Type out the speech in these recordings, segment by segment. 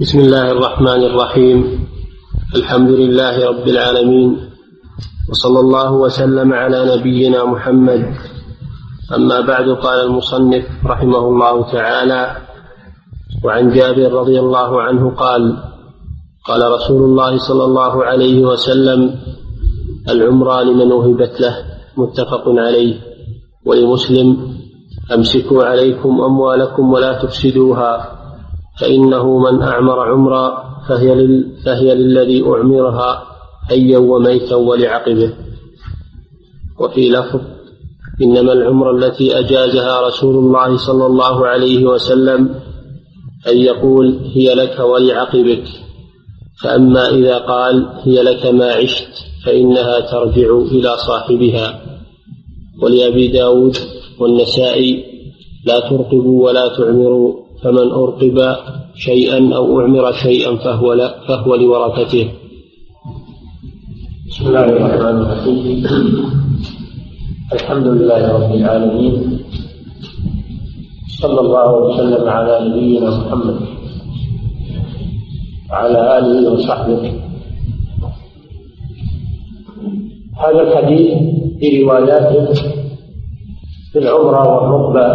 بسم الله الرحمن الرحيم. الحمد لله رب العالمين. وصلى الله وسلم على نبينا محمد. أما بعد قال المصنف رحمه الله تعالى وعن جابر رضي الله عنه قال قال رسول الله صلى الله عليه وسلم العمرة لمن وهبت له متفق عليه. ولمسلم أمسكوا عليكم أموالكم ولا تفسدوها. فإنه من أعمر عمرا فهي, لل فهي للذي أعمرها حيا وميتا ولعقبه. وفي لفظ إنما العمرة التي أجازها رسول الله صلى الله عليه وسلم أن يقول هي لك ولعقبك. فأما إذا قال هي لك ما عشت فإنها ترجع إلى صاحبها. ولأبي داود والنسائي لا ترقبوا ولا تعمروا. فمن أرقب شيئا أو أعمر شيئا فهو لا فهو لورثته. بسم الله الرحمن الرحيم. الحمد لله رب العالمين. صلى الله وسلم على نبينا محمد وعلى آله وصحبه. هذا الحديث في رواياته في العمرة والركبة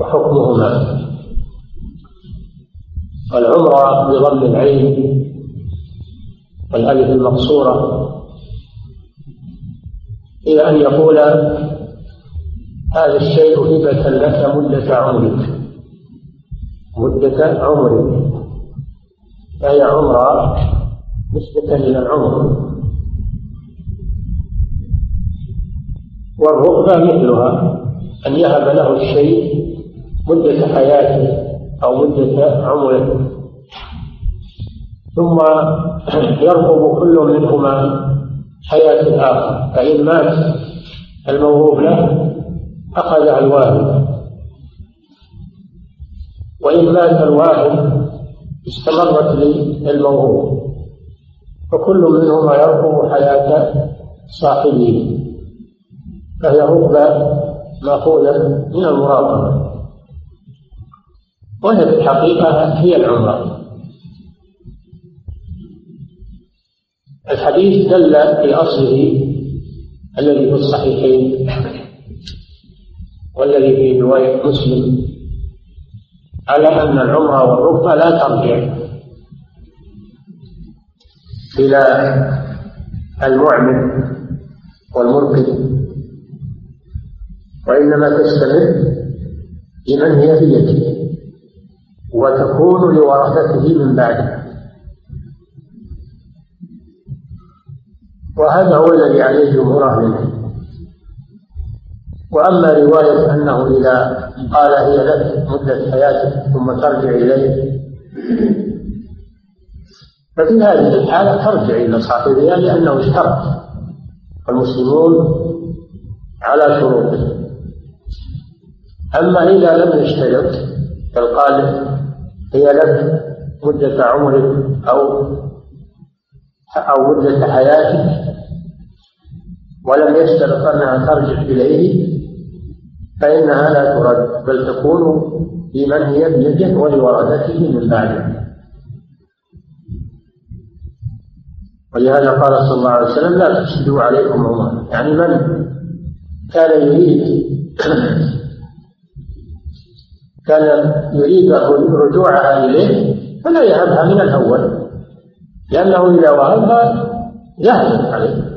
وحكمهما. والعمرة بضم العين والألف المقصورة إلى أن يقول هذا الشيء هبة لك مدة عمرك. مدة عمرك. فهي عمرة نسبة إلى العمر. والرغبة مثلها أن يهب له الشيء مدة حياته. أو مدة عمره ثم يرقب كل منهما حياة الآخر. فإن مات الموهوب له أخذها الواهب وإن مات الواهب استمرت للموهوب فكل منهما يرقب حياة صاحبه. فهي ركبة مأخوذة من المراقبة. وهي في الحقيقة هي العمرة. الحديث دل في أصله الذي في الصحيحين والذي في رواية مسلم على أن العمرة والركبة لا ترجع إلى المعمل والمركب وإنما تستمر لمن هي بيده وتكون لورثته من بعده وهذا هو الذي عليه جمهور أهل العلم. وأما رواية أنه إذا قال هي لك مدة حياتك ثم ترجع إليه ففي هذه الحاله ترجع إلى صاحبها لأنه اشترط المسلمون على شروطه. أما إذا لم يشترط كالقال هي لك مدة عمرك أو أو مدة حياتك ولم يشترط أنها ترجع إليه فإنها لا ترد بل تكون لمن هي بيده ولورثته من بعده. ولهذا قال صلى الله عليه وسلم لا تفسدوا عليكم الله يعني من كان يريد كان يريد رجوعها إليه فلا يهبها من الأول لأنه إذا وهبها يهلك عليه.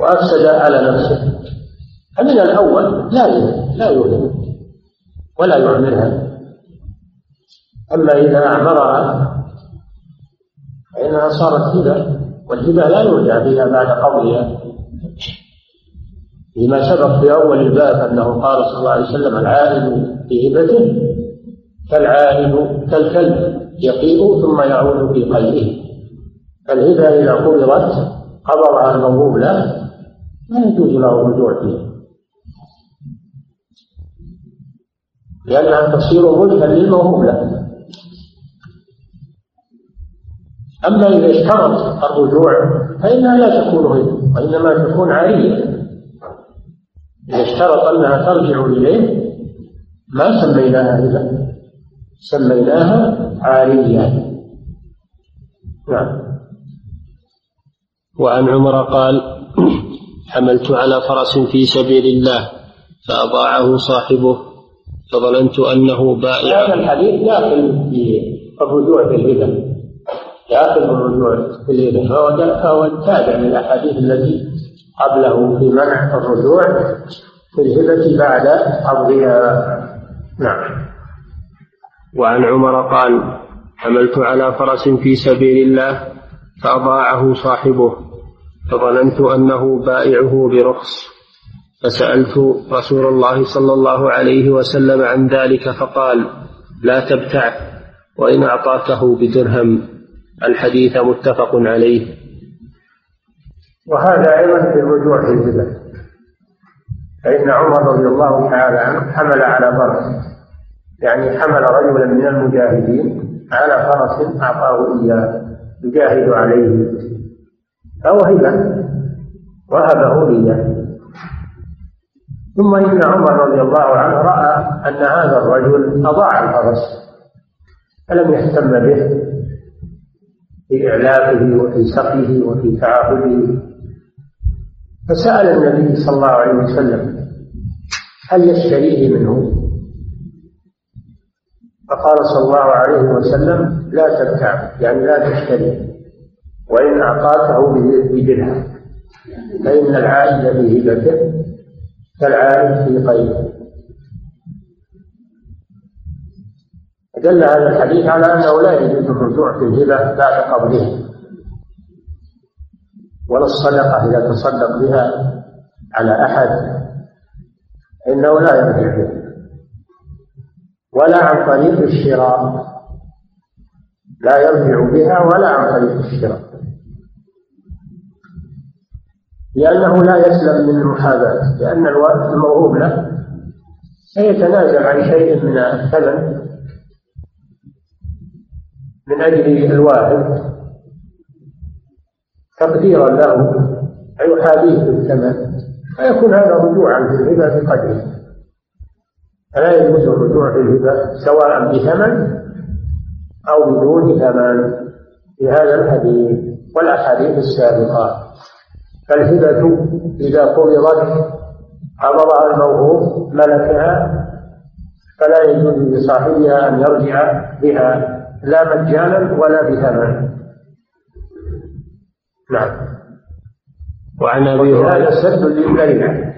وأفسد على نفسه. فمن الأول لا لا يهلك ولا يعملها. أما إذا أعمرها فإنها صارت هبة والهبة لا يرجع فيها بعد قولها لما سبق في أول الباب أنه قال صلى الله عليه وسلم العائد في هبته كالعائد كالكلب يقيء ثم يعود في قلبه. فالهبة إذا قبضت قبضها الموهوب له لا يجوز له الرجوع فيها لأنها تصير ملكا للموهوب له. أما إذا اشترط الرجوع فإنها لا تكون هبة وإنما تكون عارية. إذا اشترط أنها ترجع إليه ما سميناها هبة سميناها عارية. نعم. وعن عمر قال حملت على فرس في سبيل الله فأضاعه صاحبه فظننت أنه بائع. هذا الحديث داخل في الرجوع في الهبة داخل الرجوع في الهبة فهو فهو تابع للأحاديث التي قبله في منع الرجوع في الهبة بعد قبضها نعم. وعن عمر قال حملت على فرس في سبيل الله فأضاعه صاحبه فظننت أنه بائعه برخص. فسألت رسول الله صلى الله عليه وسلم عن ذلك فقال لا تبتعه وإن أعطاكه بدرهم. الحديث متفق عليه. وهذا أيضا في الرجوع في الهبة فإن عمر رضي الله تعالى عنه حمل على فرس. يعني حمل رجلا من المجاهدين على فرس أعطاه إياه يجاهد عليه. فهو هبة. وهبه إياه ثم إن عمر رضي الله عنه رأى أن هذا الرجل أضاع الفرس فلم يهتم به في إعلافه وفي سقيه وفي تعاقبه. فسأل النبي صلى الله عليه وسلم هل يشتريه منه؟ فقال صلى الله عليه وسلم لا تبتع يعني لا تشتري وإن أعطاته بدرهم فإن العائد بهبته كالعائد في قيده دل هذا الحديث على أنه لا يجوز الرجوع في الهبة بعد قبضه ولا الصدقة إذا تصدق بها على أحد إنه لا يرجع بها ولا عن طريق الشراء لا يرجع بها ولا عن طريق الشراء. لأنه لا يسلم من المحاباة لأن الموهوب له. سيتنازل عن شيء من الثمن من أجل الواهب تقديرا له فيحابيه بالثمن فيكون هذا رجوعا في الهبة بقدره فلا يجوز الرجوع في الهبة سواء بثمن أو بدون ثمن في هذا الحديث والأحاديث السابقة. فالهبة إذا قبضت قبضها الموهوب ملكها فلا يجوز لصاحبها أن يرجع بها لا مجانا ولا بثمن. نعم. وعن أبي هذا سد للذريعه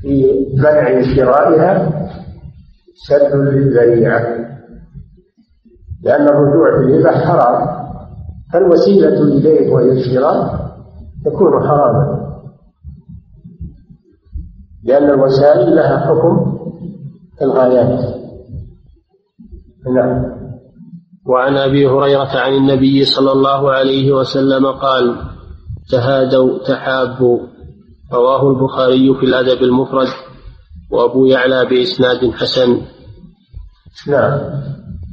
في منع شرائها سد للذريعه لأن الرجوع في الهبة حرام. فالوسيلة اليه وهي الشراء تكون حراما. لأن الوسائل لها حكم الغايات. نعم. وعن أبي هريرة عن النبي صلى الله عليه وسلم قال تهادوا تحابوا. رواه البخاري في الأدب المفرد وأبو يعلى بإسناد حسن. نعم.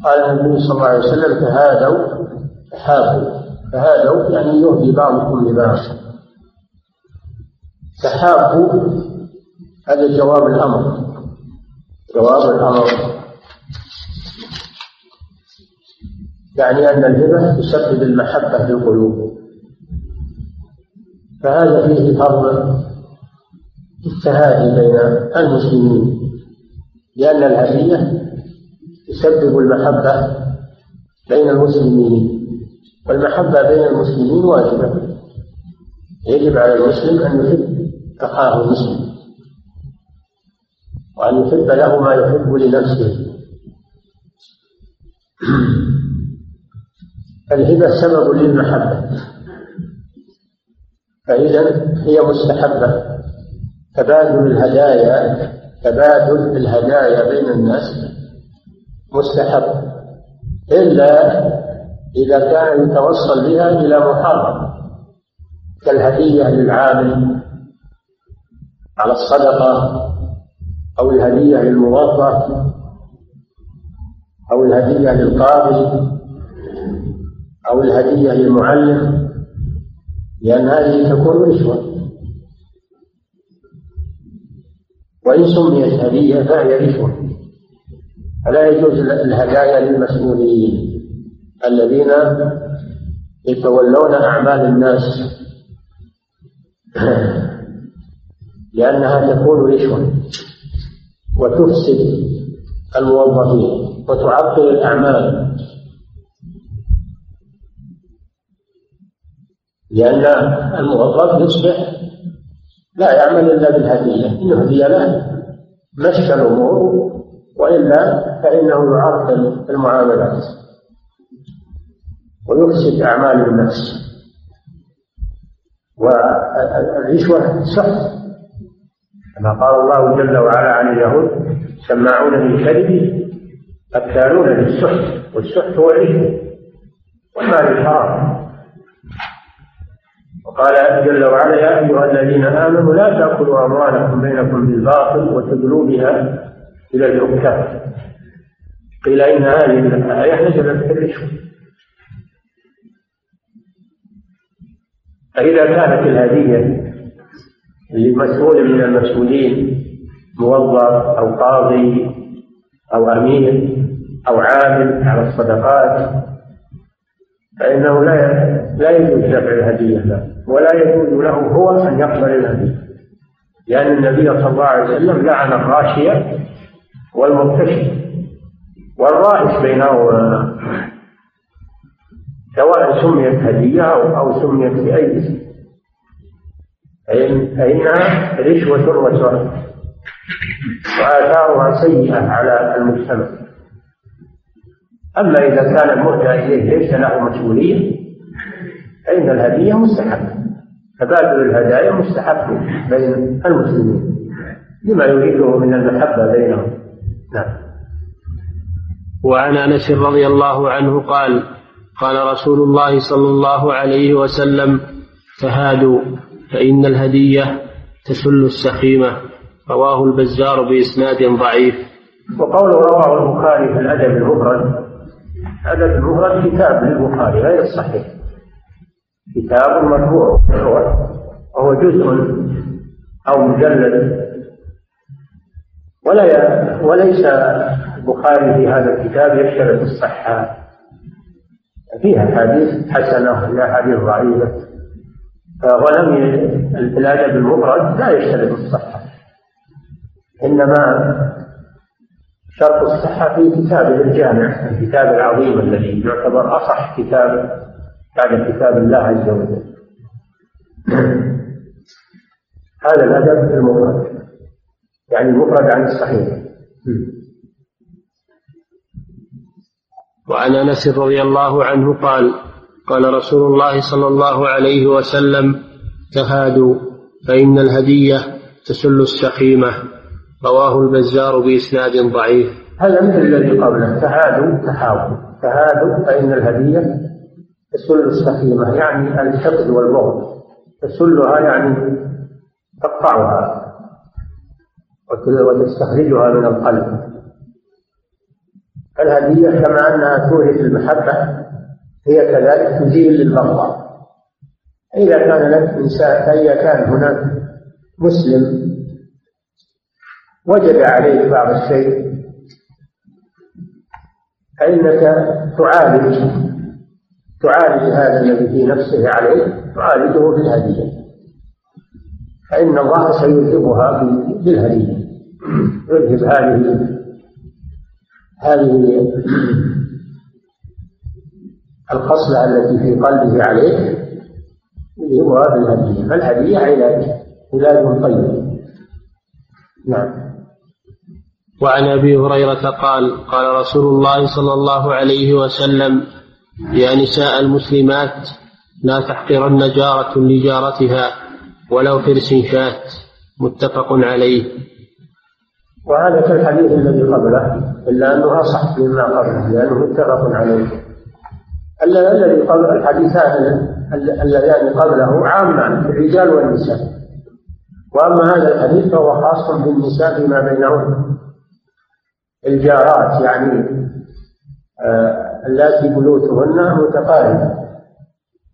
قال النبي صلى الله عليه وسلم تهادوا تحابوا. تهادوا يعني يهدي بعضكم لبعض. تحابوا هذا جواب الأمر. جواب الأمر. يعني أن الهبة تسبب المحبة في القلوب. فهذا فيه فضل التهادي بين المسلمين لأن الهدية تسبب المحبة بين المسلمين والمحبة بين المسلمين واجبة. يجب على المسلم أن يحب أخاه المسلم وأن يحب له ما يحب لنفسه. الهبة سبب للمحبة. فإذا هي مستحبة. تبادل الهدايا تبادل الهدايا بين الناس مستحب. إلا إذا كان يتوصل بها إلى محرم. كالهدية للعامل على الصدقة أو الهدية للموظف أو الهدية للقاضي. أو الهدية للمعلم لأن هذه تكون رشوة. وإن سميت هدية فهي رشوة. فلا يجوز الهدايا للمسؤولين الذين يتولون أعمال الناس. لأنها تكون رشوة. وتفسد الموظفين وتعطل الأعمال. لأن الموظف يصبح لا يعمل إلا بالهدية. إن هدي له مشى الأمور وإلا فإنه يعرقل المعاملات ويفسد أعمال الناس. والرشوة سحت كما قال الله جل وعلا عن اليهود سماعون للكذب أكالون للسحت والسحت هو الرشوة. والمال الحرام. وقال جل وعلا يا أيها الذين آمنوا لا تأكلوا أموالكم بينكم بالباطل وتدلوا بها إلى الحكام. قيل إن هذه الآية نزلت في الرشوة فإذا كانت الهدية لمسؤول من المسؤولين موظف أو قاضي أو أمير أو عامل على الصدقات فإنه لا لا يجوز دفع الهدية له. ولا يجوز له هو أن يقبل الهدية لأن النبي صلى الله عليه وسلم لعن الراشية والمرتشي والرائش بينهما سواء سميت هدية أو سميت بأي اسم. فإنها رشوة وسرقة وآثارها سيئة على المجتمع. أما إذا كان المهدى إليه ليس له مسؤولية فإن الهدية مستحبة. تبادل الهدايا مستحب بين المسلمين. لما يريده من المحبة بينهم. نعم. وعن أنس رضي الله عنه قال قال رسول الله صلى الله عليه وسلم تهادوا فإن الهدية تسل السخيمة. رواه البزار بإسناد ضعيف. وقوله رواه البخاري في الأدب المفرد الأدب المفرد كتاب للبخاري غير الصحيح كتاب مطبوع وهو جزء أو مجلد. ولا وليس البخاري في هذا الكتاب يشترط الصحة. فيها حديث حسنة وفيها حديث ضعيفة. ولم الأدب المفرد لا يشترط الصحة. إنما شرط الصحة في كتابه الجامع الكتاب العظيم الذي يعتبر أصح كتاب بعد كتاب الله عز وجل. هذا الأدب المفرد يعني المفرد عن الصحيح. وعن أنس رضي الله عنه قال قال رسول الله صلى الله عليه وسلم تهادوا فإن الهدية تسل السخيمه رواه البزار بإسناد ضعيف. هذا مثل الذي قبله تهادوا تحاولوا تهادوا فإن الهدية تسل السخيمة يعني الحقد والبغض. تسلها يعني تقطعها وتستخرجها من القلب. الهدية كما أنها تورث المحبة هي كذلك تزيل للبغضاء إذا كان لك إنسان فإذا كان هناك مسلم وجد عليه بعض الشيء فإنك تعالج تعالج هذا الذي في نفسه عليه تعالجه بالهدية. فإن الله سيذهبها بالهدية. يذهب هذه هذه الخصلة التي في قلبه عليه يذهبها بالهدية. فالهدية علاج علاج طيب. نعم. وعن أبي هريرة قال قال رسول الله صلى الله عليه وسلم يا نساء المسلمات لا تحقرن جارة لجارتها ولو فرس شاة. متفق عليه. وهذا كالحديث الذي قبله إلا أنه أصح مما قبله لأنه متفق عليه. الذي قبل الحديثان اللذان قبله عامان الرجال والنساء. وأما هذا الحديث فهو خاص بالنساء فيما بينهن. الجارات يعني آه، اللاتي بيوتهن متقاربة.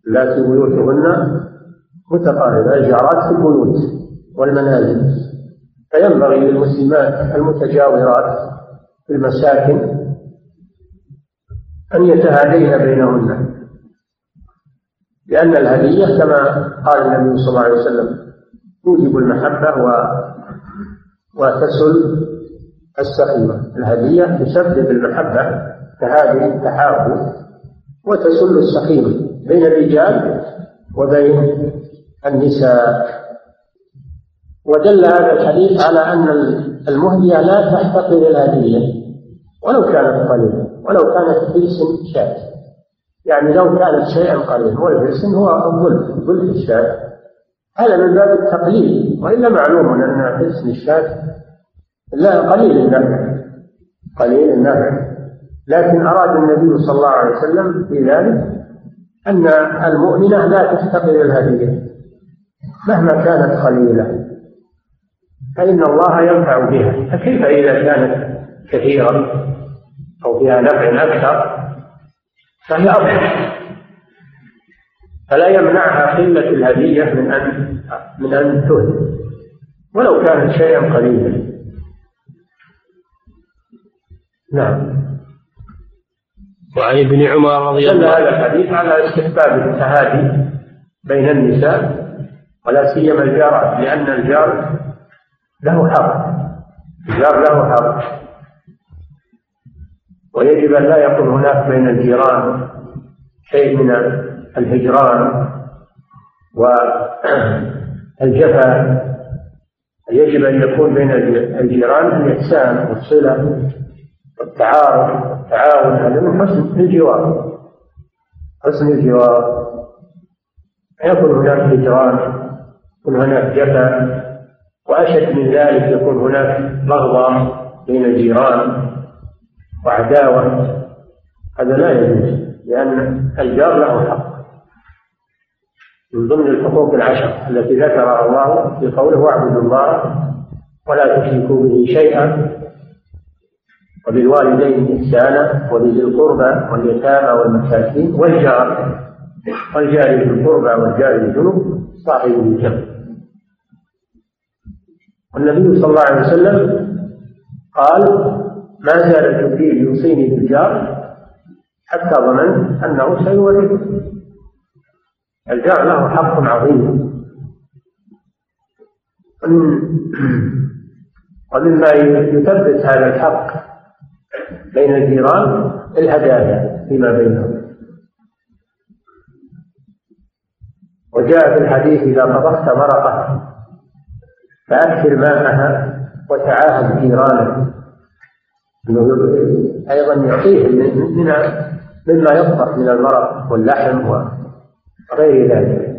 اللاتي بيوتهن متقاربة. الجارات في البيوت والمنازل. فينبغي للمسلمات المتجاورات المساكن أن يتهادين بينهن. لأن الهدية كما قال النبي صلى الله عليه وسلم توجب المحبة و وتسل السخيمة. الهدية تسبب المحبة تهادي التحاب وتسل السخيمة بين الرجال وبين النساء. ودل هذا الحديث على أن المهدية لا تحتقر الهدية ولو كانت قليلة ولو كانت بلسن شاة. يعني لو كانت شيئا قليلا والبلسن هو الظلم ظلم الشاة. هذا من باب التقليل وإلا معلوم أن بلسن الشاة لا قليل النفع قليل النفع لكن أراد النبي صلى الله عليه وسلم في ذلك أن المؤمنة لا تحتقر الهدية مهما كانت قليلة. فإن الله ينفع بها. فكيف إذا كانت كثيرة أو فيها نفع أكثر؟ فهي أفضل فلا يمنعها قلة الهدية من أن من أن تهدي. ولو كانت شيئا قليلا. نعم. وعن ابن عمر رضي الله عنه. هذا الحديث على استحباب التهادي بين النساء ولا سيما الجارات لأن الجار له حق الجار له حق ويجب أن لا يكون هناك بين الجيران شيء من الهجران والجفا. يجب أن يكون بين الجيران الإحسان والصلة والتعارف. والتعاون هذا من حسن الجوار. حسن الجوار. يكون هناك هجران يكون هناك جفا وأشد من ذلك يكون هناك بغضة بين الجيران وعداوة. هذا لا يجوز لأن الجار له حق. من ضمن الحقوق العشر التي ذكرها الله في قوله واعبدوا الله ولا تشركوا به شيئا وبالوالدين إحسانا وبذي القربى واليتامى والمساكين والجار والجار ذي القربى والجار الجنوب صاحب الجنب والنبي صلى الله عليه وسلم قال ما زال جبريل يوصيني بالجار حتى ظننت أنه سيورثه. الجار له حق عظيم. ومما يثبت هذا الحق بين الجيران الهدايا فيما بينهم. وجاء في الحديث إذا طبخت مرقة فأكثر ماءها وتعاهد جيرانك أيضا يعطيهم من مما يطبخ من المرق واللحم وغير ذلك.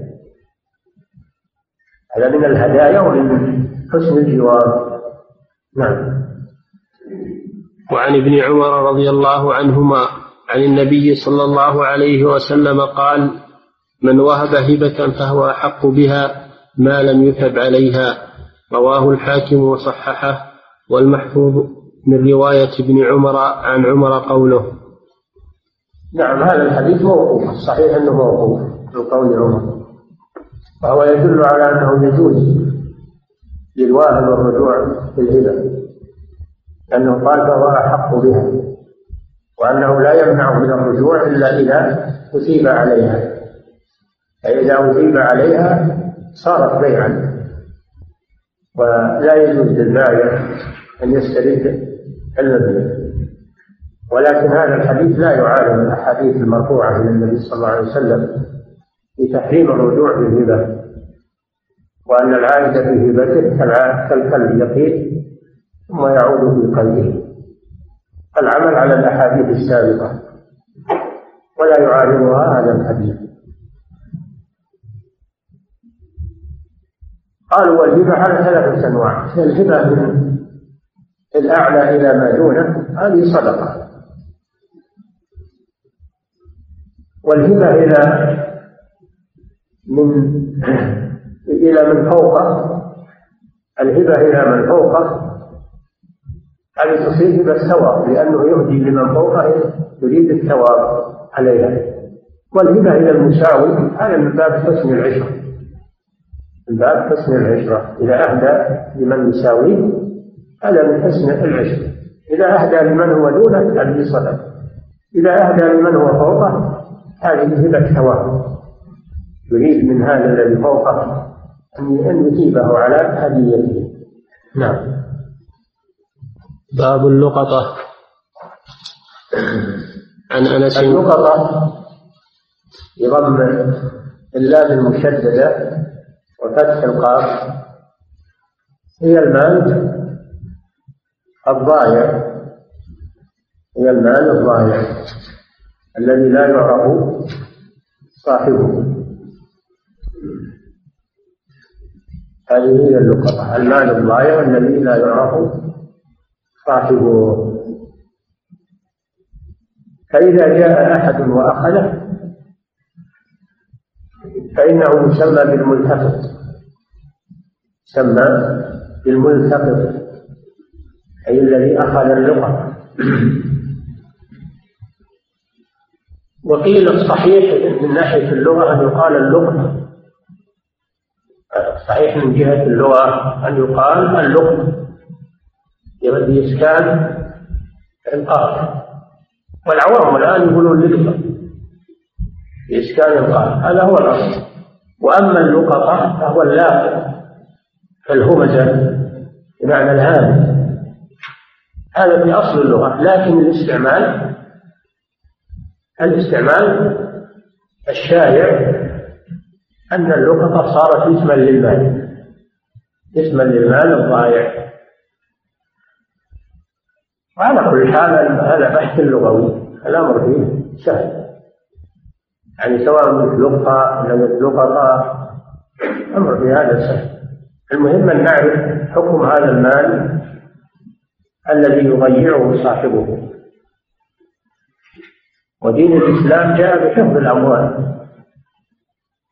هذا من الهدايا ومن حسن الجوار. نعم. وعن ابن عمر رضي الله عنهما عن النبي صلى الله عليه وسلم قال من وهب هبة فهو أحق بها ما لم يثب عليها. رواه الحاكم وصححه والمحفوظ من رواية ابن عمر عن عمر قوله. نعم هذا الحديث موقوف صحيح أنه موقوف من قول عمر. وهو يدل على أنه يجوز للواهب الرجوع في الهبة. لأنه قال فهو أحق بها وأنه لا يمنع من الرجوع إلا إذا أثيب عليها. فإذا أثيب عليها صارت بيعا. ولا يجوز للبائع أن يسترد المبيع ولكن هذا الحديث لا يعارض الأحاديث المرفوعة إلى النبي صلى الله عليه وسلم في تحريم الرجوع بالهبة وأن العائد في هبته كالكلب يقيل ثم يعود في قلبه. العمل على الأحاديث السابقة. ولا يعارضها هذا الحديث. قالوا والهبة على ثلاثة أنواع. الهبة من الأعلى إلى ما دونه. هذه صدقة. والهبة إلى من إلى من فوقه. الهبة إلى من فوقه. هذه تصير هبة الثواب لأنه يهدي لمن فوقه يريد الثواب عليها. والهبة إلى المساوي هذا من باب حسن العشرة. من باب حسن العشرة. إذا أهدى لمن يساويه هذا من حسن العشرة. إذا أهدى لمن هو دونه هذه صدقة. إذا أهدى لمن هو فوقه هذه هبة ثواب. يريد من هذا الذي فوقه أن يثيبه على هديته. نعم. باب اللقطة. عن أنس. اللقطة بضم اللام المشددة وفتح القاف. هي المال الضايع هي المال الضايع الذي لا يعرف صاحبه. هذه هي اللقطة. المال الضايع الذي لا يعرف صاحبه فإذا جاء أحد وأخذه فإنه يسمى بالملتقط يسمى بالملتقط أي الذي أخذ اللقطة وقيل الصحيح من ناحية اللغة أن يقال اللقطة صحيح من جهة اللغة أن يقال اللقطة بإسكان القاف والعوام الآن يقولون لقطة. بإسكان القاف هذا هو الأصل. وأما اللقطة فهو اللاقط كالهمزة بمعنى الهامز هذا في أصل اللغة. لكن الاستعمال الاستعمال الشائع أن اللقطة صارت اسما للمال. اسما للمال الضائع. وعلى كل حال هذا بحث لغوي. الأمر فيه سهل. يعني سواء لقطة لم لقطة الأمر في هذا سهل. المهم أن نعرف حكم هذا المال الذي يضيعه صاحبه. ودين الإسلام جاء بحفظ الأموال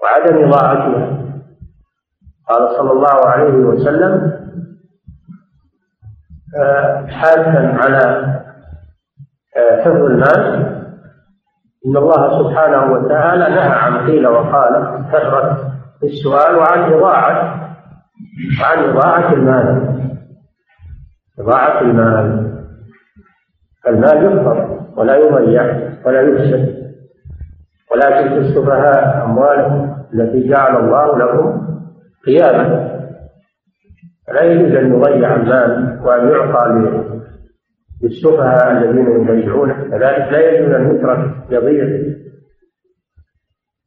وعدم إضاعتها. قال صلى الله عليه وسلم حاثا على آه، حفظ المال. إن الله سبحانه وتعالى نهى عن قيل وقال كثرة السؤال وعن إضاعة وعن إضاعة المال. إضاعة المال. المال يحفظ ولا يضيع ولا يفسد ولا تؤتوا السفهاء أموالهم التي جعل الله لهم قياما. فلا يجوز أن يضيع المال وأن يعطى للسفهاء الذين يضيعونه كذلك لا يجوز أن يترك يضيع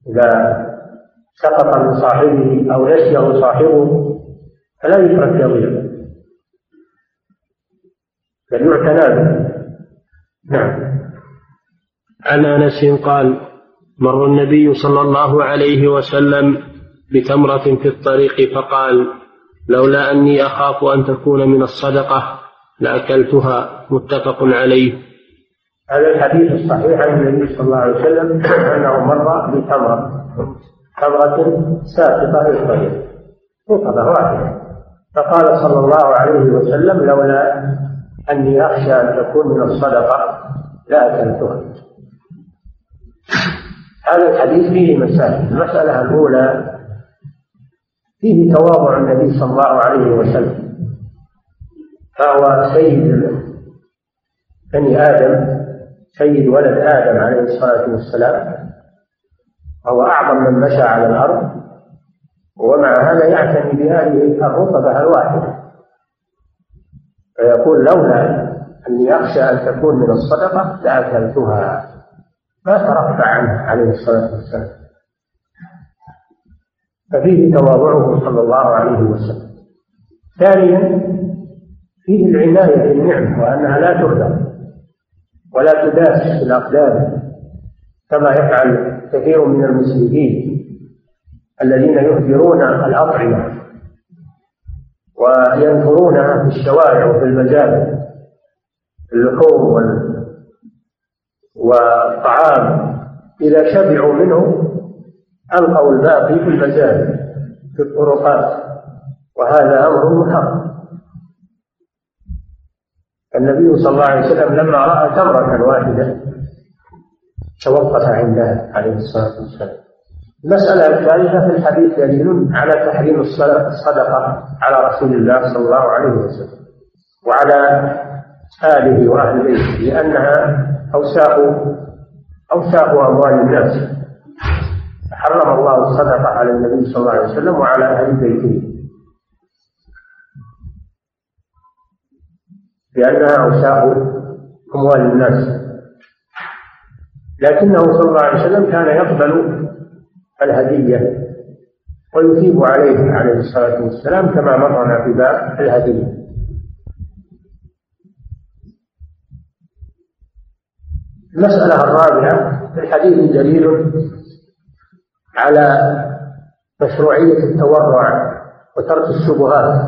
إذا سقط من صاحبه أو نسيه صاحبه فلا يترك يضيع. بل يعتنى به. نعم. عن أنس قال مر النبي صلى الله عليه وسلم بتمرة في الطريق فقال لولا أني أخاف أن تكون من الصدقة لأكلتها متفق عليه. هذا الحديث الصحيح عن النبي صلى الله عليه وسلم أنه مر بتمره تمره ساقطة في الطريق. رطبه واحدة. فقال صلى الله عليه وسلم لولا أني أخشى أن تكون من الصدقة لأكلتها. هذا الحديث فيه مسائل. المسألة الأولى فيه تواضع النبي صلى الله عليه وسلم فهو سيد بني آدم سيد ولد آدم عليه الصلاة والسلام وهو أعظم من مشى على الأرض ومع هذا يعتني بهذه الرطبة الواحدة. فيقول لولا أني أخشى أن تكون من الصدقة لأكلتها ما ترفع عنه عليه الصلاة والسلام. ففيه تواضعه صلى الله عليه وسلم. ثانيا فيه العناية بالنعمة وأنها لا تهدر ولا تداس في الأقدام كما يفعل كثير من المسلمين الذين يهدرون الأطعمة وينثرونها في الشوارع وفي المجال اللحوم والطعام. إذا شبعوا منه ألقوا الباقي في المجال في الطرقات وهذا أمر محرم النبي صلى الله عليه وسلم لما رأى تمرة واحدة توقف عندها عليه الصلاة والسلام. المسألة الثالثة في الحديث دليل على تحريم الصدقة على رسول الله صلى الله عليه وسلم وعلى آله وأهل بيته لأنها أوساخ أوساخ أموال الناس. حرم الله الصدقة على النبي صلى الله عليه وسلم وعلى أهل بيته. لأنها أوساخ أموال الناس. لكنه صلى الله عليه وسلم كان يقبل الهدية ويثيب عليه عليه الصلاة والسلام كما مرنا في باب الهدية. المسألة الرابعة في الحديث دليل على مشروعية التورع وترك الشبهات.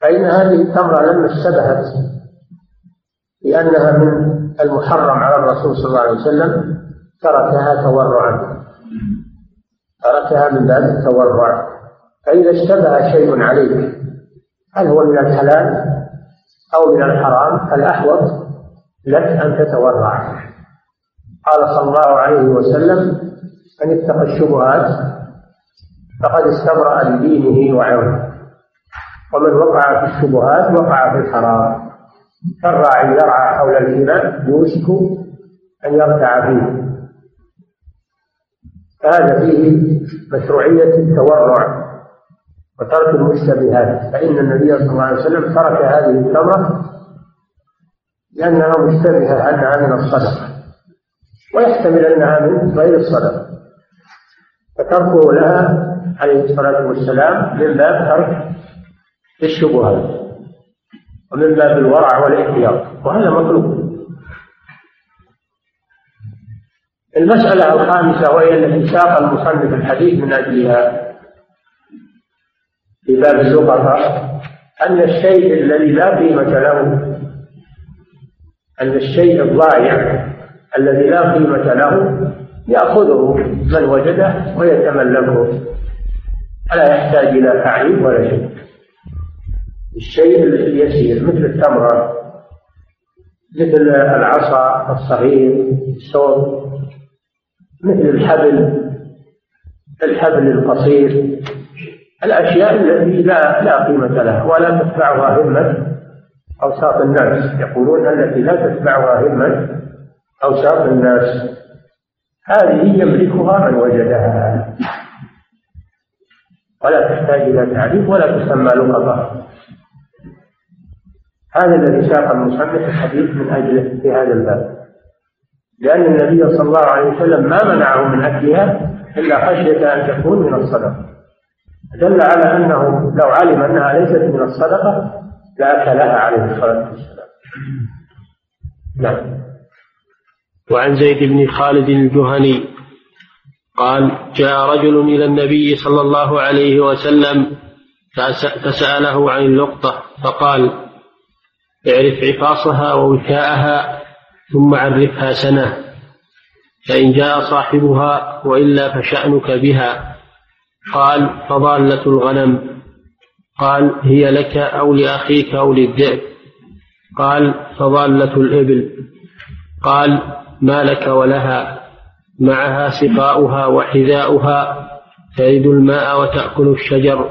فإن هذه التمرة لما اشتبهت لأنها من المحرم على الرسول صلى الله عليه وسلم تركها تورعا. تركها من باب التورع. فإذا اشتبه شيء عليك هل هو من الحلال أو من الحرام؟ فالأحوط لك أن تتورع. قال صلى الله عليه وسلم من اتقى الشبهات فقد استبرأ لدينه وعرضه. ومن وقع في الشبهات وقع في الحرام. كالراعي يرعى حول الإناء يوشك أن يرتع فيه. فهذا فيه مشروعية التورع وترك المشتبهات. فإن النبي صلى الله عليه وسلم ترك هذه التمرة لأنها مشتبهة أنها من الصدقة. ويحتمل أنها من غير الصدقة. فتركه لها عليه الصلاة والسلام من باب ترك الشبهات ومن باب الورع والاحتياط وهذا مطلوب. المسألة الخامسة وهي التي ساق المصنف الحديث من أجلها في باب اللقطة أن الشيء الذي لا قيمة له أن الشيء الضائع الذي لا قيمة له يأخذه من وجده ويتملكه. فلا يحتاج إلى تعريف ولا شيء. الشيء اليسير مثل التمرة مثل العصا الصغير الصوت مثل الحبل الحبل القصير. الأشياء التي لا لا قيمة لها ولا تتبعها همة. أوساط الناس يقولون التي لا تتبعها همة أوساط الناس. هذه يملكها من وجدها. ولا تحتاج إلى تعريف ولا تسمى لقطة هذا الذي ساق المصنف الحديث من أجله في هذا الباب. لأن النبي صلى الله عليه وسلم ما منعه من أكلها إلا خشية أن تكون من الصدقة. دل على أنه لو علم أنها ليست من الصدقة لأكلها عليه الصلاة والسلام. نعم. وعن زيد بن خالد الجهني قال جاء رجل إلى النبي صلى الله عليه وسلم فسأله عن اللقطة فقال اعرف عفاصها ووكاءها ثم عرفها سنة فإن جاء صاحبها وإلا فشأنك بها. قال فضالة الغنم. قال هي لك أو لأخيك أو للذئب. قال فضالة الإبل. قال ما لك ولها معها سقاؤها وحذاؤها ترد الماء وتأكل الشجر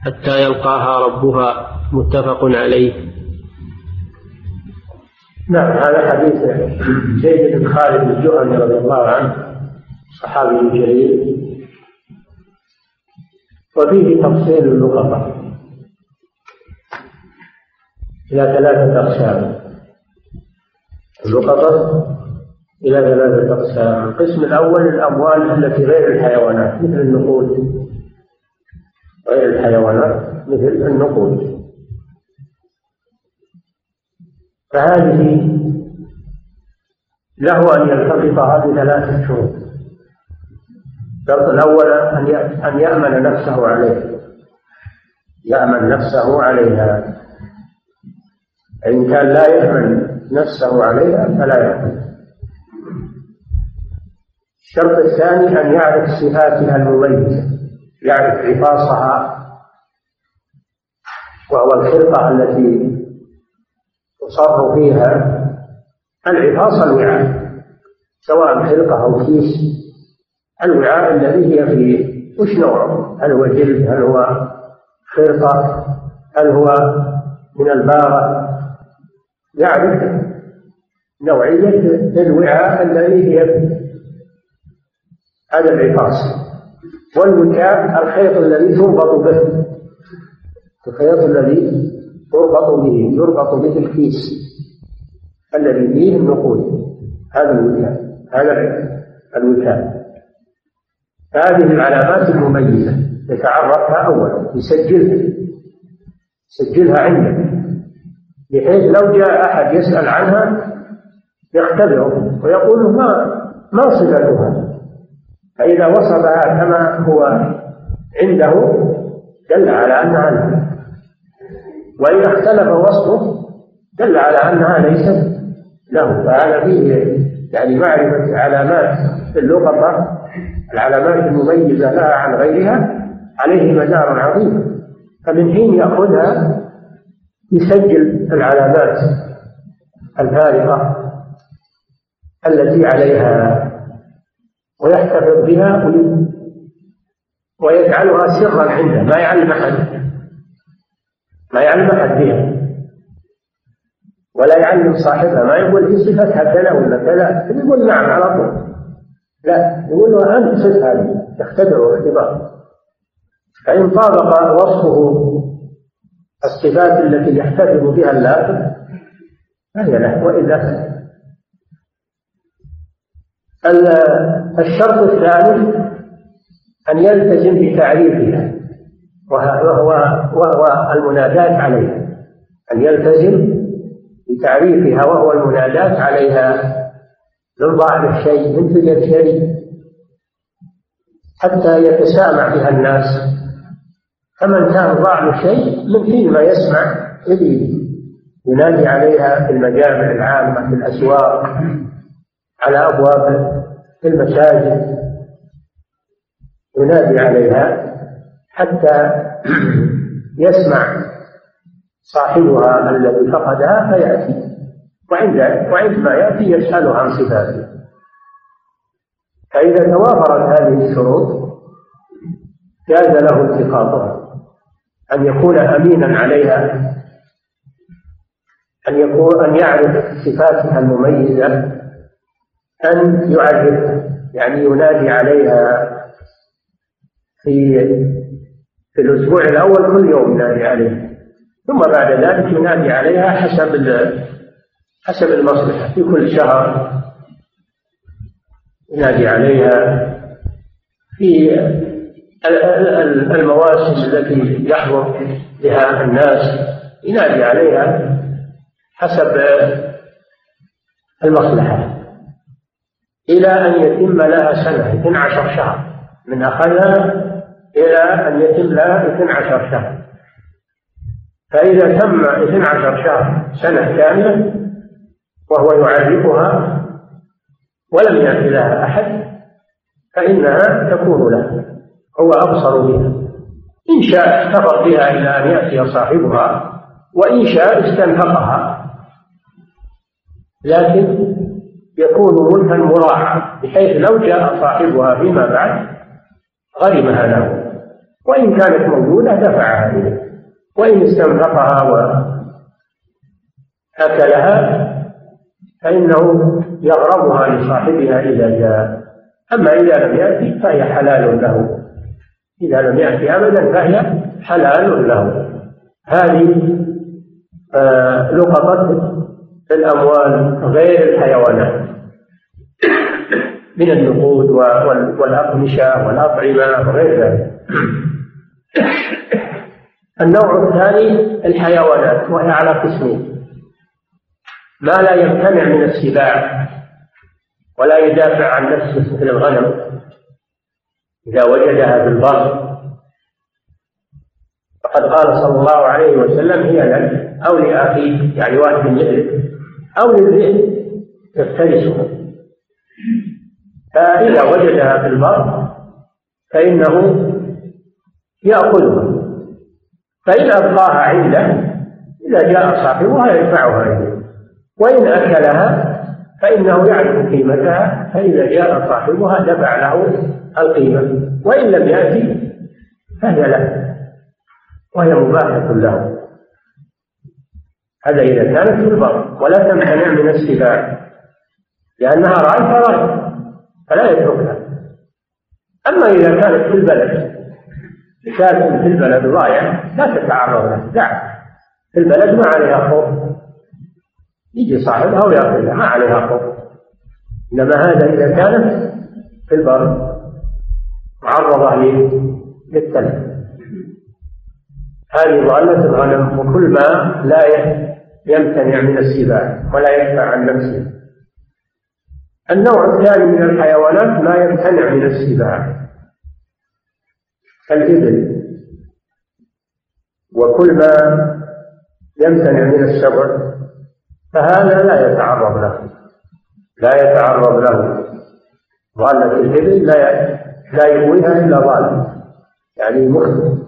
حتى يلقاها ربها متفق عليه. نعم هذا حديث زيد بن خالد الجهني رضي الله عنه صحابي جليل. وفيه تفصيل اللقطة إلى ثلاثة أقسام. اللقطة إلى ثلاثة أقسام القسم الأول الأموال التي غير الحيوانات مثل النقود. غير الحيوانات مثل النقود. فهذه له أن يلتقطها بثلاثة شروط. الشرط الأول أن يأمن نفسه عليه. يأمن نفسه عليها. إن كان لا يأمن نفسه عليها فلا يأمن. الشرط الثاني أن يعرف صفاتها المميزة يعرف عفاصها وهو الخرقة التي تصر فيها العفاص الوعاء سواء خرقة أو كيس الوعاء الذي هي فيه وش نوعه؟ هل هو جلد؟ هل هو خرقة؟ هل هو من البارة؟ يعرف نوعية الوعاء الذي هي هذا العفاص والوكاء الخيط الذي تربط به. الخيط الذي تربط به يربط به الكيس الذي فيه النقود. هذا الوكاء هذا الوكاء هذه العلامات المميزة. يتعرفها أولا يسجلها. يسجلها عنده بحيث لو جاء أحد يسأل عنها يختبره ويقول ما ما صفتها فإذا وصفها كما هو عنده دل على أنها له وإذا اختلف وصفه دل على أنها ليست له. فهذا فيه يعني معرفة علامات اللغة العلامات المميزة لها عن غيرها عليه مدار عظيم. فمن حين يأخذها يسجل العلامات الفارقة التي عليها ويحتفظ بها ويجعلها سرا عنده. ما يعلم أحد. ما يعلم أحد بها. ولا يعلم صاحبها. ما يقول في صفتها كذا ولا كذا. يقول نعم على طول. لا يقول له أنت صف هذه. تختبره اختبار فإن طابق وصفه الصفات التي يحتفظ بها اللافظ فهي له. وإلا الشرط الثالث أن يلتزم بتعريفها. وهو وهو المنادات عليها. أن يلتزم بتعريفها وهو المنادات عليها. من ضعف الشيء من فجر الشيء حتى يتسامع بها الناس. فمن كان ضعف الشيء من حين ما يسمع ينادي عليها في المجامع العامة في الأسواق. على أبواب المساجد. ينادي عليها حتى يسمع صاحبها الذي فقدها فيأتي. وعند وعندما يأتي يسأله عن صفاته. فإذا توافرت هذه الشروط جاز له التقاطها. أن يكون أمينا عليها. أن يكون أن يعرف صفاتها المميزة. أن يعرف يعني ينادي عليها في في الأسبوع الأول كل يوم ينادي عليها. ثم بعد ذلك ينادي عليها حسب حسب المصلحة. في كل شهر ينادي عليها في المواسم التي يحضر بها الناس ينادي عليها حسب المصلحة. إلى أن يتم لها سنة 12 شهر. من أخذها إلى أن يتم لها 12 شهر. فإذا تم 12 شهر سنة كاملة وهو يعرفها ولم يأتي لها أحد فإنها تكون له. هو أبصر بها. إن شاء احتفظ بها إلى أن يأتي صاحبها وإن شاء استنفقها. لكن يكون ملكا مراعى بحيث لو جاء صاحبها فيما بعد غرمها له وإن كانت موجودة دفعها إليه. وإن استنفقها وأكلها فإنه يغرمها لصاحبها إذا جاء. أما إذا لم يأتي فهي حلال له. إذا لم يأتي أبدا فهي حلال له. هذه آه لقطة الأموال غير الحيوانات. من النقود والأقمشة والأطعمة وغير ذلك. النوع الثاني الحيوانات وهي على قسمين. ما لا يمتنع من السباع ولا يدافع عن نفسه مثل الغنم إذا وجدها في البر. فقد قال صلى الله عليه وسلم هي لك أو لأخيك. يعني واحد من أو للذئب يفترسها فإذا وجدها في البر فإنه يأخذها فإن أبقاها عنده إذا جاء صاحبها يدفعها إليه. وإن أكلها فإنه يعرف قيمتها فإذا جاء صاحبها دفع له القيمة. وإن لم يأتي فهي له وهي مباحة له. هذا إذا كانت في البر ولا تمتنع من السباع لأنها رأي فرأي فلا يتركها. أما إذا كانت في البلد كانت في البلد راية لا تتعرض لها. دع في البلد ما عليها خوف. يجي صاحبها ويأخذها ما عليها خوف. إنما هذا إذا كانت في البر معرضة للتلف هذه ضالة الغنم وكل ما لا يمتنع من السباع ولا يدفع عن نفسه. النوع الثاني من الحيوانات ما يمتنع من السباع الإبل. وكل ما يمتنع من السبع فهذا لا يتعرض له. لا يتعرض له. ضالة الإبل لا لا يؤويها إلا ضال يعني مخطئ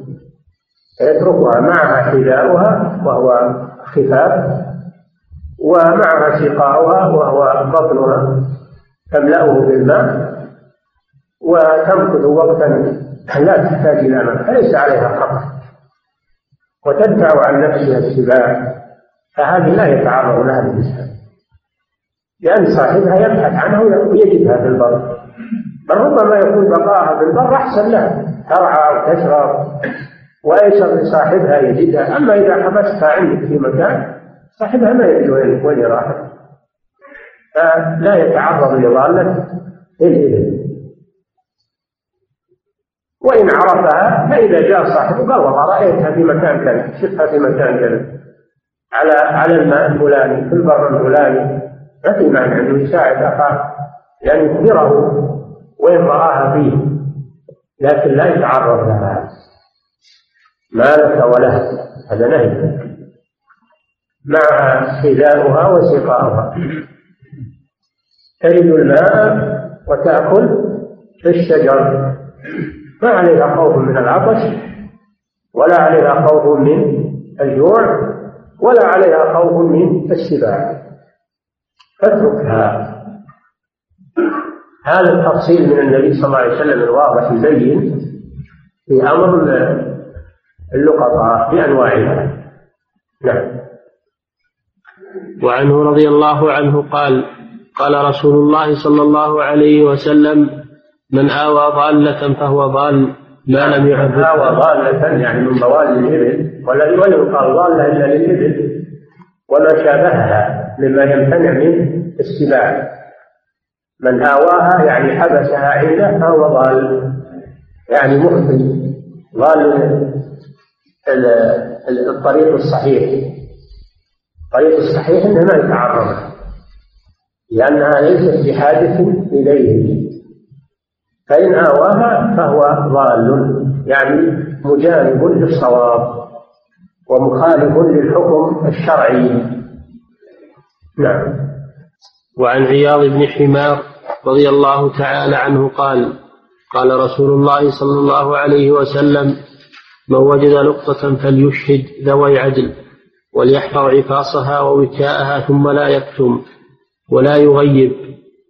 فيتركها معها حذاؤها وهو خفاف ومعها سقاؤها وهو بطنها. تملأه بالماء وتمكث وقتا لا تحتاج إلى ماء فليس عليها خطر وتدفع عن نفسها السباع فهذه لا يتعرض لها الإنسان لأن صاحبها يبحث عنها ويجدها في البر. بل ربما يكون بقاءها في البر أحسن لها ترعى وتشرب وأيسر لصاحبها يجدها. أما إذا حبستها عندك في مكان صاحبها ما يدري وين راحت فلا يتعرض لضالة الإبل. وإن عرفها فإذا جاء صاحبه قال والله رأيتها في مكان كذا شفتها في مكان كذا على على الماء الفلاني في البر الفلاني ما في مانع أنه يساعد أخاه يعني يخبره وين رآها فيه لكن لا يتعرض لها. ما لك ولها هذا نهي. مع حذاؤها وسقاؤها. ترد الماء وتأكل في الشجر. ما عليها خوف من العطش ولا عليها خوف من الجوع ولا عليها خوف من السباع. فاتركها هذا التفصيل من النبي صلى الله عليه وسلم الواضح البين في أمر اللقطاء بأنواعها. نعم. وعنه رضي الله عنه قال قال رسول الله صلى الله عليه وسلم من آوى ضالة فهو ضال ما لم يعرف آوى ضالة يعني من ضوال الإبل ولا يقال ضالة إلا للإبل وما شابهها مما يمتنع من السباع. من آواها يعني حبسها عنده فهو ضال يعني مخطئ ضال الطريق الصحيح. الطريق الصحيح إنه ما يتعرض. لأنها ليست بحاجة إليه. فإن آواها فهو ضال يعني مجانب للصواب ومخالف للحكم الشرعي. نعم. وعن عياض بن حمار رضي الله تعالى عنه قال قال رسول الله صلى الله عليه وسلم من وجد لقطة فليشهد ذوي عدل وليحفظ عفاصها ووكاءها ثم لا يكتم. ولا يغيب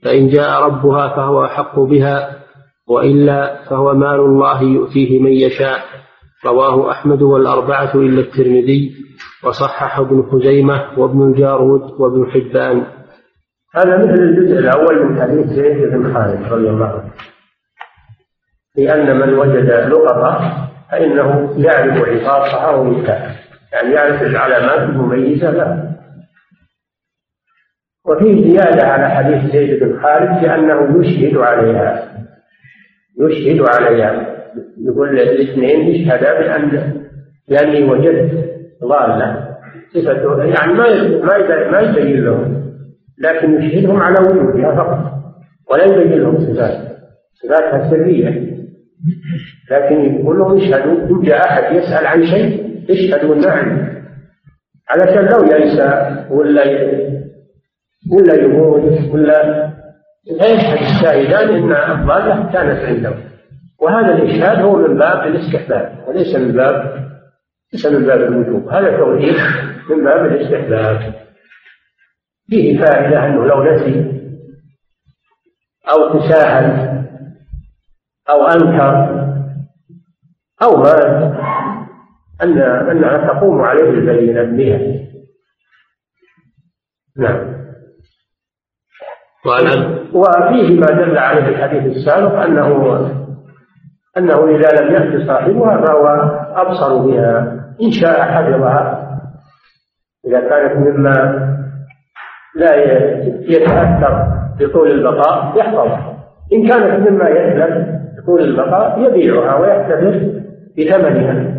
فإن جاء ربها فهو أحق بها وإلا فهو مال الله يؤتيه من يشاء. رواه أحمد والأربعة إلا الترمذي وصحح ابن خزيمة وابن الجارود وابن حبان. هذا مثل الجزء الأول من حديث زيد بن خالد رضي الله عنه. في أن من وجد لقطة فإنه يعرف عفاصها ومكاها يعني يعرف العلامات المميزة له وفيه زيادة على حديث زيد بن خالد بأنه يشهد عليها. يشهد عليها. يقول الاثنين يشهدا بأن لأني وجدت ضالة. صفته يعني ما ما ما يبين لهم. لكن يشهدهم على وجودها فقط. ولا يبين لهم صفات. صفاتها سرية. لكن يقول لهم اشهدوا. إن جاء أحد يسأل عن شيء اشهدوا نعم علشان لو ينسى ولا ولا يموت ولا فيشهد الشاهدان إن الضالة كانت عنده. وهذا الإشهاد هو من باب الاستحباب وليس من باب ليس من باب الوجوب. هذا توحيد من باب الاستحباب. فيه فائدة أنه لو نسي أو تساهل أو أنكر أو مات ان انها تقوم عليه البينه بها نعم. وفيه ما دل عليه الحديث السابق أنه أنه إذا لم يأت صاحبها فهو أبصر بها. إن شاء حفظها. إذا كانت مما لا يتأثر بطول البقاء يحفظها إن كانت مما يتلف بطول البقاء يبيعها ويحتفظ بثمنها.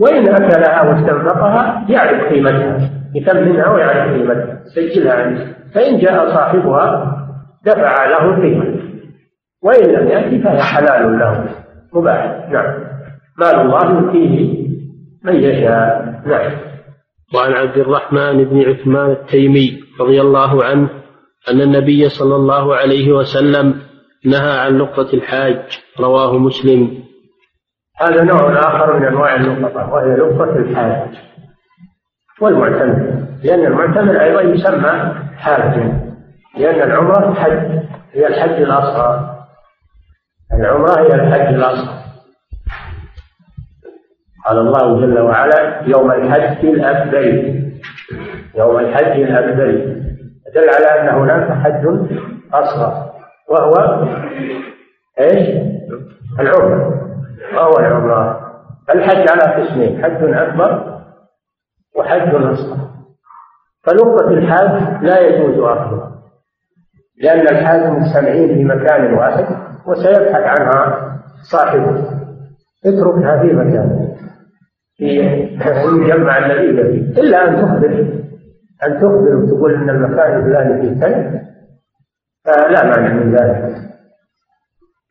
وإن أكلها واستنفقها يعرف قيمتها. يثمنها ويعرف قيمتها يسجلها عنده فإن جاء صاحبها دفع له القيمة. وإن لم يأتي فهي حلال له. مباح. نعم. مال الله يؤتيه من يشاء. نعم. وعن عبد الرحمن بن عثمان التيمي رضي الله عنه أن النبي صلى الله عليه وسلم نهى عن لقطة الحاج. رواه مسلم. هذا نوع آخر من أنواع اللقطة وهي لقطة الحاج. والمعتمر. لأن المعتمر أيضا يسمى حاجا لأن العمرة حج. هي الحج الأصغر. العمرة هي الحج الأصغر. قال الله جل وعلا يوم الحج الأكبر. يوم الحج الأكبر. دل على أن هناك حج أصغر. وهو إيش؟ العمرة. وهو العمرة. الحج على قسمين. حج أكبر وحج أصغر فلقطة الحاج لا يجوز أخذها. لأن الحاج مجتمعين في مكان واحد وسيبحث عنها صاحبه. اتركها في مكان في المجمع الذي فيه إلا أن تخبر. أن تخبر وتقول أن المكان الفلاني فيه كذا فلا مانع من ذلك.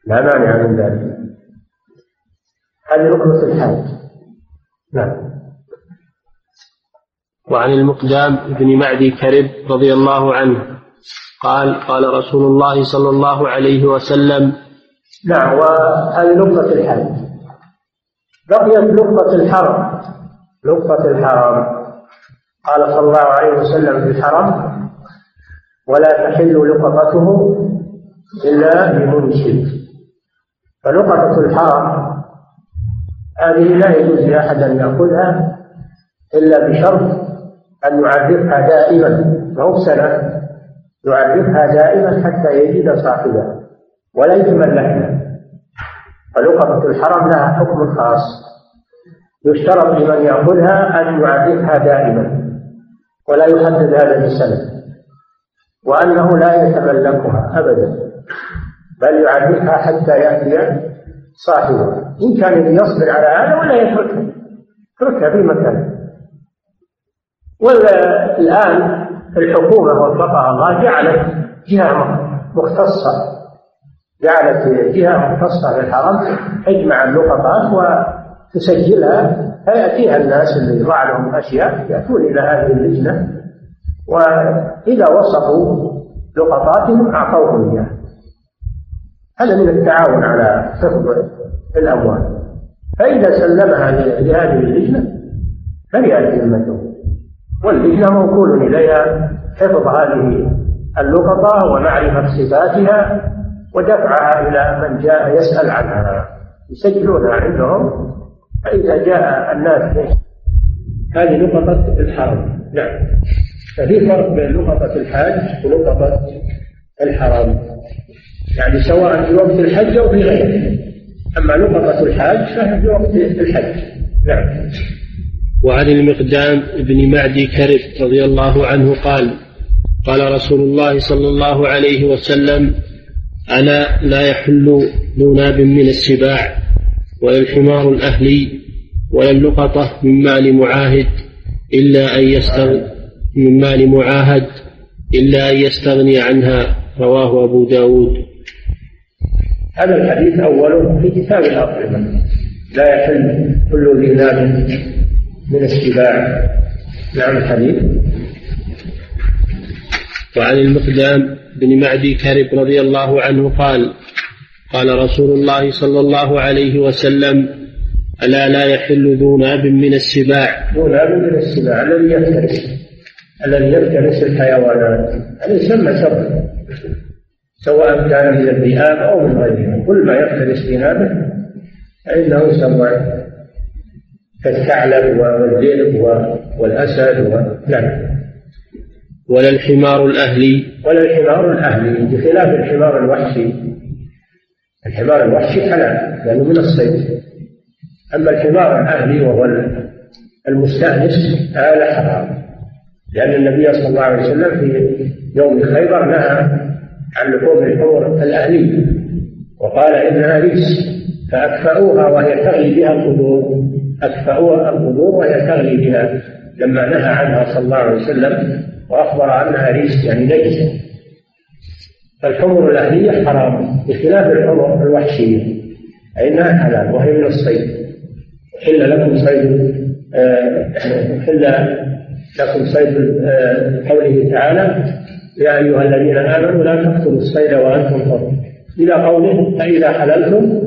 لا مانع من ذلك. هذه ركنة الحاج. نعم. وعن المقدام بن معدي كرب رضي الله عنه. قال قال رسول الله صلى الله عليه وسلم نعم وهذه لقطة الحج بقيت لقطة الحرم لقطة الحرم قال صلى الله عليه وسلم في الحرم ولا تحل لقطته إلا لمنشد فلقطة الحرم هذه لا يجوز لأحد أن يأخذها إلا بشرط أن يعرفها دائما ما هو سنة يعرفها دائما حتى يجد صاحبها ولا يتملكها فلقطة الحرم لها حكم خاص. يشترط لمن يأخذها أن يعرفها دائما ولا يحدد هذا بسنة وأنه لا يتملكها أبدا بل يعرفها حتى يأتي صاحبها. إن كان يصبر على هذا ولا يتركها اتركها في مكانها والآن الحكومة وفقها الله جعلت جهة مختصة جعلت جهة مختصة في الحرم تجمع اللقطات وتسجلها فيأتيها الناس اللي يضع لهم أشياء يأتون إلى هذه اللجنة وإذا وصفوا لقطاتهم أعطوهم إياها. هذا من التعاون على حفظ الأموال. فإذا سلمها لهذه اللجنة فليأتي المسؤول واللجنة موكول إليها حفظ هذه اللقطة ومعرفة صفاتها ودفعها إلى من جاء يسأل عنها. يسجلونها عندهم فإذا جاء الناس هذه لقطة الحرم نعم. ففي فرق بين لقطة الحاج ولقطة الحرم يعني سواء في وقت الحج أو في غيره. أما لقطة الحاج فهي في وقت الحج. نعم. وعن المقدام بن معدي كرب رضي الله عنه قال قال رسول الله صلى الله عليه وسلم ألا لا يحل ذو ناب من السباع ولا الحمار الأهلي ولا اللقطة من مال معاهد إلا أن يستغني من مال معاهد إلا أن يستغني عنها رواه أبو داود. هذا الحديث أوله في كتاب الأطعمة. لا يحل كل ذي ناب من السباع نعم الحديث. وعن المقدام بن معدي كرب رضي الله عنه قال قال رسول الله صلى الله عليه وسلم ألا لا يحل ذو ناب من السباع. ذو ناب من السباع الذي يفترس الذي يفترس الحيوانات. هذا يسمى سبع سواء كان من الذئاب أو من غيرها. كل ما يفترس بنابه فإنه سبع. كالثعلب والذئب والأسد و... نعم. ولا الحمار الأهلي؟ ولا الحمار الأهلي بخلاف الحمار الوحشي. الحمار الوحشي حلال لأنه من الصيد. أما الحمار الأهلي وهو المستأنس هذا حرام. لأن النبي صلى الله عليه وسلم في يوم خيبر نهى عن لحوم الحمر الأهلية وقال إنها رجس فأكفأوها وهي تغلي بها القبور أكفأوها القبور وهي تغلي بها لما نهى عنها صلى الله عليه وسلم وأخبر أنها رجس يعني نجسة فالحمر الأهلية حرام بخلاف الحمر الوحشية. فإنها حلال وهي من الصيد. حل لكم صيد آه، حل لكم صيد آه، قوله تعالى يا أيها الذين آمنوا لا تقتلوا الصيد وأنتم حر. إلى قوله فإذا حللتم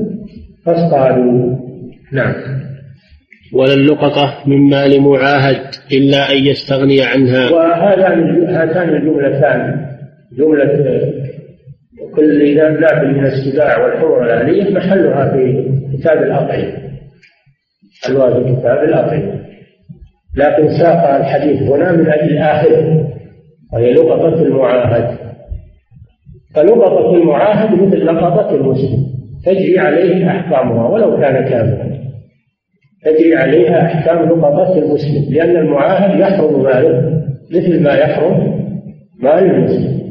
فاصطادوا. نعم. ولا اللقطة من مال معاهد إلا أن يستغني عنها. وهذان هاتان الجملتان. جملة كل لاب من السباع والحور الأهلية محلها في كتاب الأطعمة محلها في كتاب الأطعمة لكن ساق الحديث هنا من أجل آخره وهي لقطة المعاهد. فلقطة المعاهد مثل لقطة المسلم تجري عليه أحكامها ولو كان كاملا تجري عليها أحكام لقطة المسلم لأن المعاهد يحرم ماله مثل ما يحرم مال المسلم.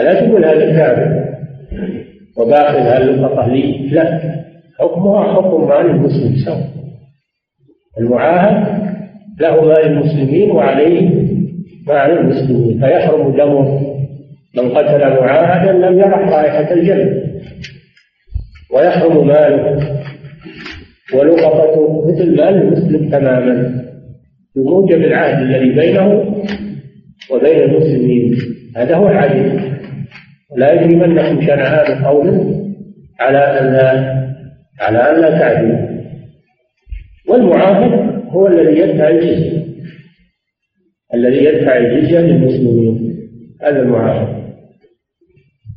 ألا تقول هذا كافر وباخذ هاللقطة لي؟ لا. حكمها حكم مال المسلم سواء. المعاهد له مال المسلمين وعليه مال المسلمين فيحرم دمه من قتل معاهدا لم يرح رائحة الجنة. ويحرم ماله ولقطته مثل مال المسلم تماما. بموجب العهد الذي بينه وبين المسلمين. هذا هو العدل ولا يجرمنكم شنعان قول على أن لا على أن لا تعدلوا والمعاهد هو الذي يدفع الجزية. الذي يدفع الجزية للمسلمين. هذا المعاهد.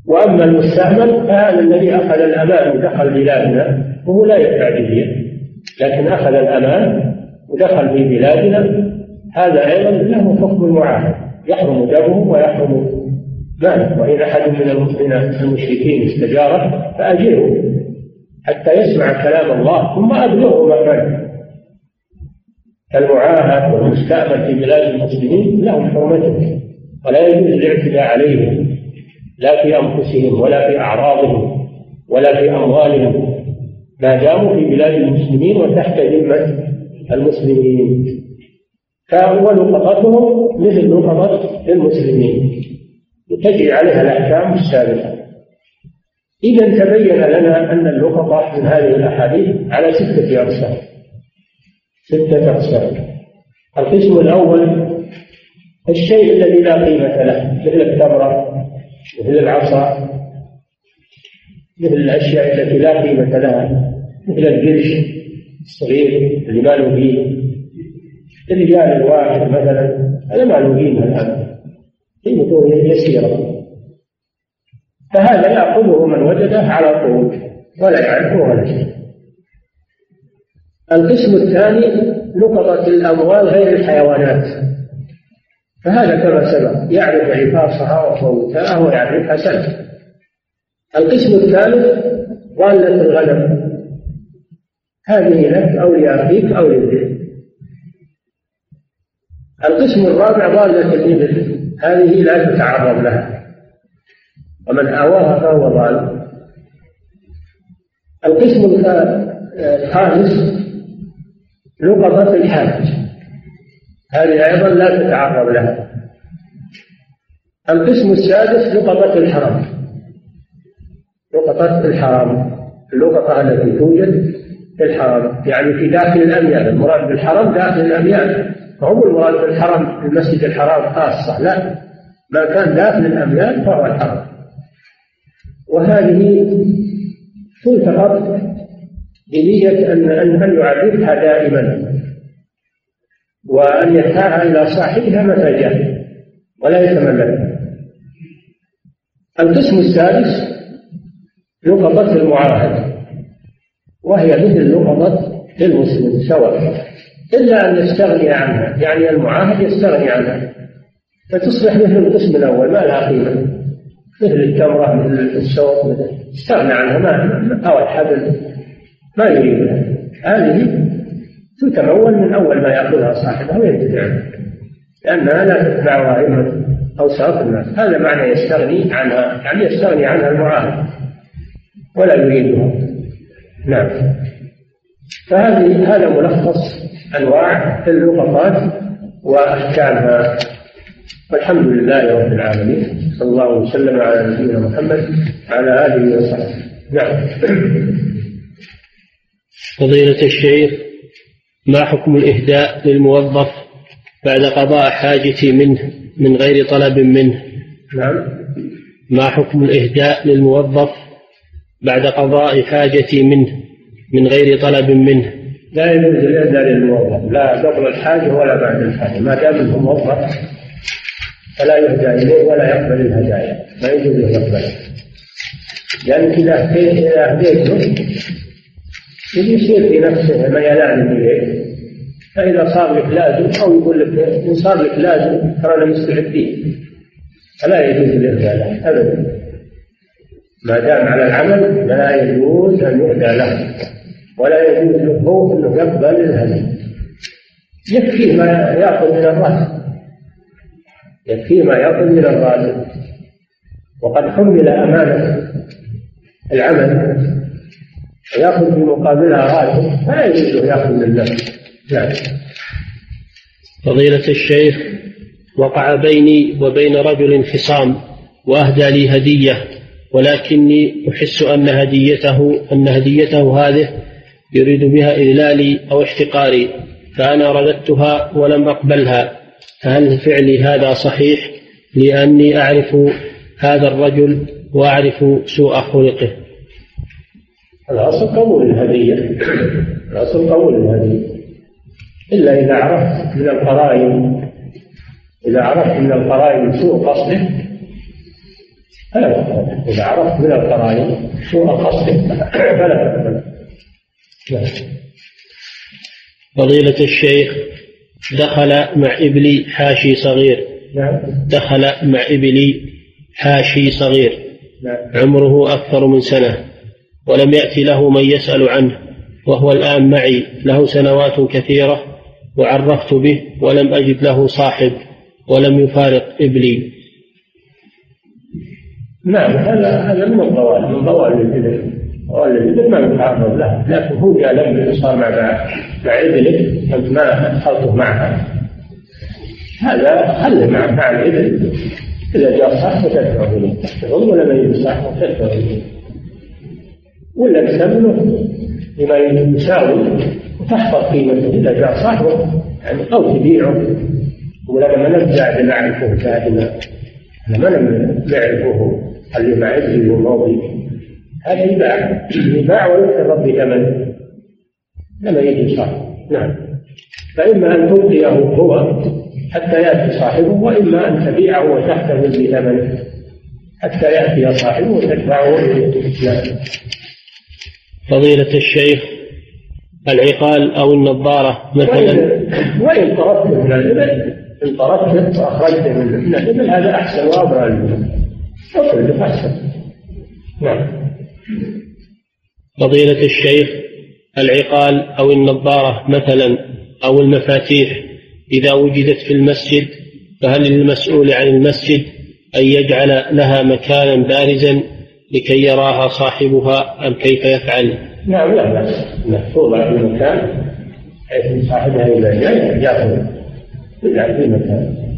وأما المستعمل فهذا الذي أخذ الأمان ودخل بلادنا وهو لا يدفع جزية. لكن أخذ الأمان ودخل في بلادنا هذا أيضا له حكم المعاهد يحرم دمه ويحرم ماله. وإن أحد من المشركين استجارك فأجره حتى يسمع كلام الله ثم أبلغه مكانه. المعاهد والمستأمن في بلاد المسلمين لهم حرمته ولا يجوز الاعتداء عليهم لا في أنفسهم ولا في أعراضهم ولا في أموالهم. ما داموا في بلاد المسلمين وتحت ذمة المسلمين. فهو لقطتهم مثل لقطة المسلمين. تجري عليها الأحكام السابقة. إذا تبين لنا أن اللقطة من هذه الأحاديث على ستة أقسام. ستة أقسام. القسم الأول الشيء الذي لا قيمة له مثل التمرة مثل العصا مثل الأشياء التي لا قيمة لها. مثل القرش الصغير اللي ما له قيمة الرجال الواحد مثلا هذا ما له قيمة الآن قيمته يسيرة فهذا يأخذه من وجده على طول ولا يعرفه ولا شيء. القسم الثاني لقطة الأموال غير الحيوانات. فهذا كما سبق يعرف عفاصها وصوتها ويعرف حسنها القسم الثالث ضالة الغنم. هذه لك أو لأخيك أو للذئب القسم الرابع ضالة الإبل هذه لا تتعرض لها. ومن آواها فهو ضال. القسم الخامس لقطة الحاج. هذه أيضا لا تتعرض لها. القسم السادس لقطة الحرم لقطة الحرام. اللقطة التي توجد الحرم يعني في داخل الأميال المراد بالحرم داخل الأميال. فهو المراد بالحرم المسجد الحرام خاصة؟ لا. ما كان داخل الأميال فهو الحرم وهذه تلتقط بنية أن أن يعرفها دائما. وأن يدفعها إلى صاحبها متى جاء. ولا يتملكها القسم السادس لقطة المعاهد وهي مثل لقطة المسلم سواء. إلا أن يستغني عنها يعني المعاهد يستغني عنها. فتصبح مثل القسم الأول ما لها قيمة. مثل التمرة مثل الصوت مثل استغنى عنها ما أو الحبل ما يريدها هذه تتمول من أول ما يأخذها صاحبها وينتفع لأنها لا تتبع أئمة أوساط الناس. هذا معنى يستغني عنها يعني يستغني عنها المعاهد ولا يريدها. نعم. فهذه هذا ملخص أنواع اللقطات وأحكامها والحمد لله رب العالمين. صلى الله وسلم على نبينا محمد وعلى آله وصحبه. نعم. فضيلة الشيخ ما حكم الإهداء للموظف بعد قضاء حاجتي منه من غير طلب منه؟ نعم. ما حكم الإهداء للموظف بعد قضاء حاجتي منه من غير طلب منه. لا يجوز الإهداء للموظف لا قبل الحاجة ولا بعد الحاجة ما دام أنه موظف فلا يهدى إليه ولا يقبل الهدايا. ما يجوز أن يقبل. لأنك إذا إذا أهديته يصير في نفسه ميلان إليه فإذا صار لك لازم أو يقول لك إن صار لك لازم ترانا مستعدين فلا يجوز الإهداء له أبدا. ما دام على العمل لا يجوز أن يهدى له ولا يجوز له أنه يقبل الهدي. يكفي ما يأخذ من الرأس. يكفي ما يأخذ من الراتب وقد حمل أمانة العمل ويأخذ في مقابلها راتب فلا يجوز يأخذ من نفسه. نعم. فضيلة الشيخ وقع بيني وبين رجل خصام وأهدى لي هدية. ولكني أحس أن هديته أن هديته هذه يريد بها إذلالي أو احتقاري فأنا رددتها ولم أقبلها. فهل فعلي هذا صحيح لأني أعرف هذا الرجل وأعرف سوء خلقه؟ الأصل قبول الهدية. الأصل قبول الهدية. إلا إذا عرفت من القرائن إذا عرفت من القرائن سوء قصده فلا تقبل إذا عرفت من القرائن سوء قصده فلا تقبل فضيلة الشيخ دخل مع إبلي حاشي صغير. نعم دخل مع إبلي حاشي صغير. نعم عمره أكثر من سنة ولم يأتي له من يسأل عنه. وهو الآن معي له سنوات كثيرة وعرفت به ولم أجد له صاحب ولم يفارق إبلي نعم هذا هذا من الضوال من ضوال الإبل ضوال الإبل ما يتعرض له. لكن هو إذا لم صار مع مع إبلك أنت ما أدخلته معها هذا خله مع مع الإبل إذا جاء صاحبه تدفعه إليه تدفعه ولا ما يجي صاحبه تدفعه إليه ولا تسمنه بما يساوي وتحفظ قيمته. إذا جاء صاحبه يعني أو تبيعه ولا ما نرجع نعرفه كهذا ما نعرفه اللي ما عندي وماضي هذا يباع. يباع ويكتب بثمن لما يجي صاحبه. نعم. فإما أن تبقيه هو حتى يأتي صاحبه وإما أن تبيعه وتحتفظ بثمنه حتى يأتي صاحبه وتدفعه نعم فضيلة الشيخ العقال أو النظارة مثلا؟ وإن طردت من الإبل إن طردت وأخرجت من الإبل هذا أحسن وأبرى أخرج أحسن نعم. فضيلة الشيخ العقال أو النظارة مثلا أو المفاتيح إذا وجدت في المسجد فهل للمسؤول عن المسجد أن يجعل لها مكانا بارزا لكي يراها صاحبها أم كيف يفعل؟ نعم لا بأس. محفوظة في مكان حيث صاحبها إذا جاء يأخذ يجعل في مكان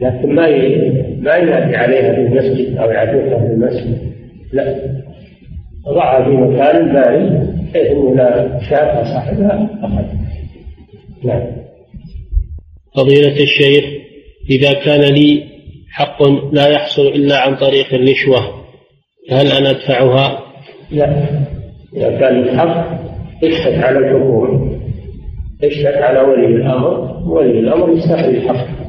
لكن ما ما ينادي عليها في المسجد أو يعدوها في المسجد. لا. وضعها في مكان بارز بحيث أنه لا شافها صاحبها اخذ نعم. فضيلة الشيخ إذا كان لي حق لا يحصل إلا عن طريق الرشوة فهل أنا أدفعها؟ لا. إذا كان الحق اشهد على الحكومة اشهد على ولي الأمر ولي الأمر يستخرج الحق.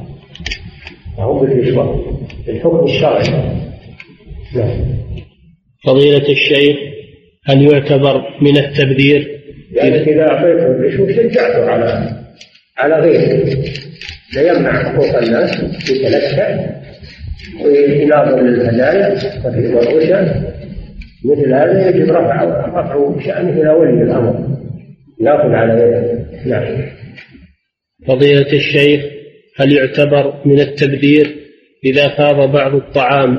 هو بالرشوة الحكم الشرعي. نعم. فضيلة الشيخ هل يعتبر من التبذير؟ يعني إذا أعطيته الرشوة شجعته على على غيره. ليمنع حقوق الناس يتلكع ويناظر للهدايا والرشا مثل هذا يجب رفع رفع شأنه إلى ولي الأمر. يأخذ على يده نعم. فضيلة الشيخ هل يعتبر من التبذير إذا فاض بعض الطعام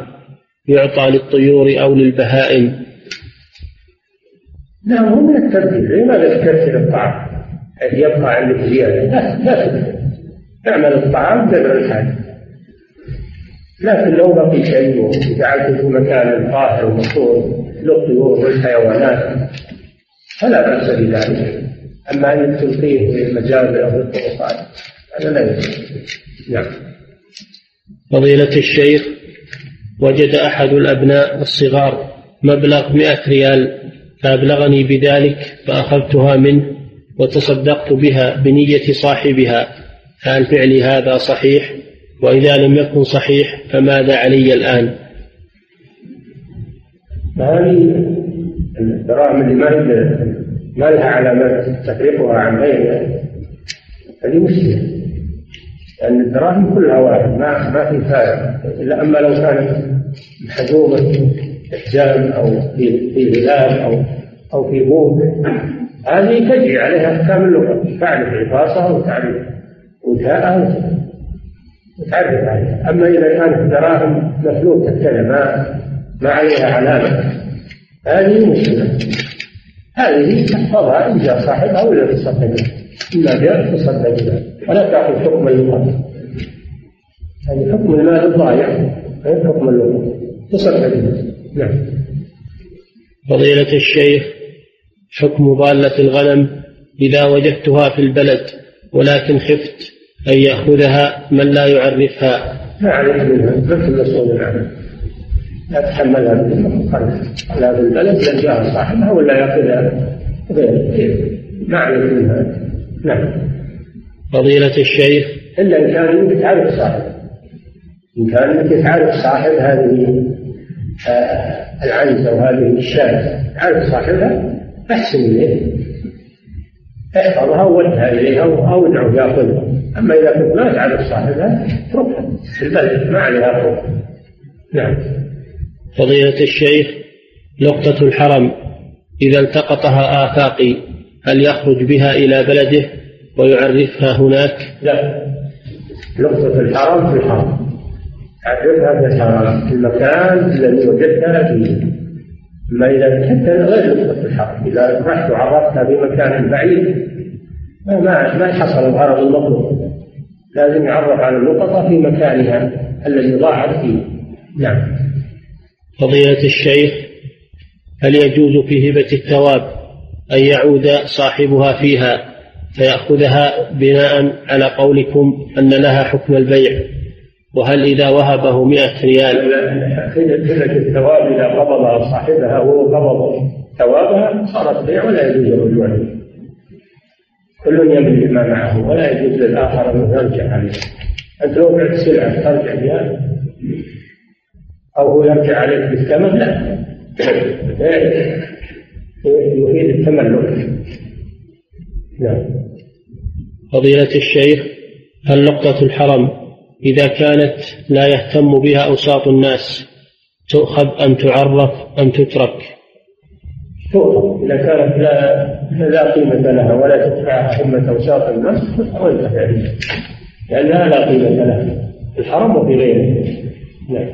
يعطى للطيور أو للبهائم؟ نعم هو من التبذير لماذا تكثر الطعام. يبقى عندك زيادة. لا لا تعمل الطعام تدعو الحاجة لكن لو بقي شيء وجعلته في مكان طاهر ومسطور للطيور والحيوانات فلا بأس بذلك. أما أن تلقيه في المجال أو الطرقات هذا لا يجوز نعم فضيلة الشيخ وجد أحد الأبناء الصغار مبلغ مئة ريال فأبلغني بذلك فأخذتها منه وتصدقت بها بنية صاحبها فهل فعلي هذا صحيح؟ وإذا لم يكن صحيح فماذا علي الآن؟ هذه الدراهم اللي ما ما لها علامات تفرقها عن غيرها؟ هذه مشكلة. لأن الدراهم كلها واحد ما ما في فارق إلا أما لو كانت محجوبة إحجام أو في في غلاف أو أو في بوك هذه تجري عليها أحكام اللغة تعرف عفاصها وتعرف وتاءها وتعرف عليها أما إذا كانت دراهم مفلوتة كذا ما ما عليها علامة هذه مشكلة. هذه تحفظها إن جاء صاحبها ولا تصدق. إما جاء تصدق بها ولا تأخذ حكم اللغة يعني حكم المال الضايع غير حكم اللغة تصدق بها نعم. فضيلة الشيخ حكم ضالة الغنم إذا وجدتها في البلد ولكن خفت أن يأخذها من لا يعرفها. ما عليك منها مثل مسؤول عنها لا تحملها على في البلد يلقاها صاحبها ولا يأخذها. غيره ما عليك منها. نعم. فضيلة الشيخ. إلا إن كان أنت تعرف صاحب. إن كان أنت تعرف صاحب هذه آه العنزة وهذه الشاة تعرف صاحبها؟ أحسن إليه احفظها وودها إليها أو ادعو ياخذها أما إذا كنت ما تعرف صاحبها اتركها في البلد. ما عليها حكم نعم. فضيلة الشيخ لقطة الحرم إذا التقطها آفاقي هل يخرج بها إلى بلده ويعرفها هناك؟ لا. لقطة الحرم في الحرم. عرفها في الحرم. في المكان الذي وجدتها فيه. أما إذا كنت غير لقطة الحرم. إذا رحت وعرفتها في مكان بعيد ما ما حصل الغرض المطلوب. لازم يعرف على اللقطة في مكانها الذي ضاعت فيه. نعم. فضيلة الشيخ هل يجوز في هبة الثواب أن يعود صاحبها فيها فيأخذها بناء على قولكم أن لها حكم البيع. وهل إذا وهبه مئة ريال؟ هبة الثواب إذا قبضها صاحبها وهو قبض ثوابها صارت بيع ولا يجوز الرجوع كل يملك ما معه ولا يجوز للآخر أن يرجع عليه. أنت لو بعت سلعة ترجع بها أو هو يرجع عليك بالثمن لا. يفيد التملك. نعم. فضيلة الشيخ هل نقطة الحرم إذا كانت لا يهتم بها أوساط الناس تؤخذ أم تعرف أم تترك؟ تؤخذ. إذا كانت لا لا قيمة لها ولا تدفعها همة أوساط الناس فعلها لأنها لا قيمة لها. في الحرم وفي غيره. نعم.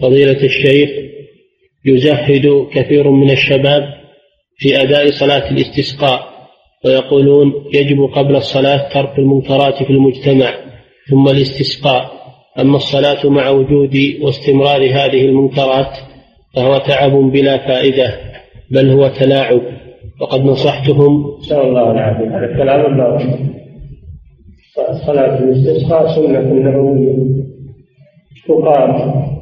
فضيلة الشيخ يزهد كثير من الشباب في أداء صلاة الاستسقاء ويقولون يجب قبل الصلاة ترك المنكرات في المجتمع ثم الاستسقاء. أما الصلاة مع وجود واستمرار هذه المنكرات فهو تعب بلا فائدة بل هو تلاعب. وقد نصحتهم نسأل الله العافية. هذا الكلام صلاة الاستسقاء سنة نبوية تقام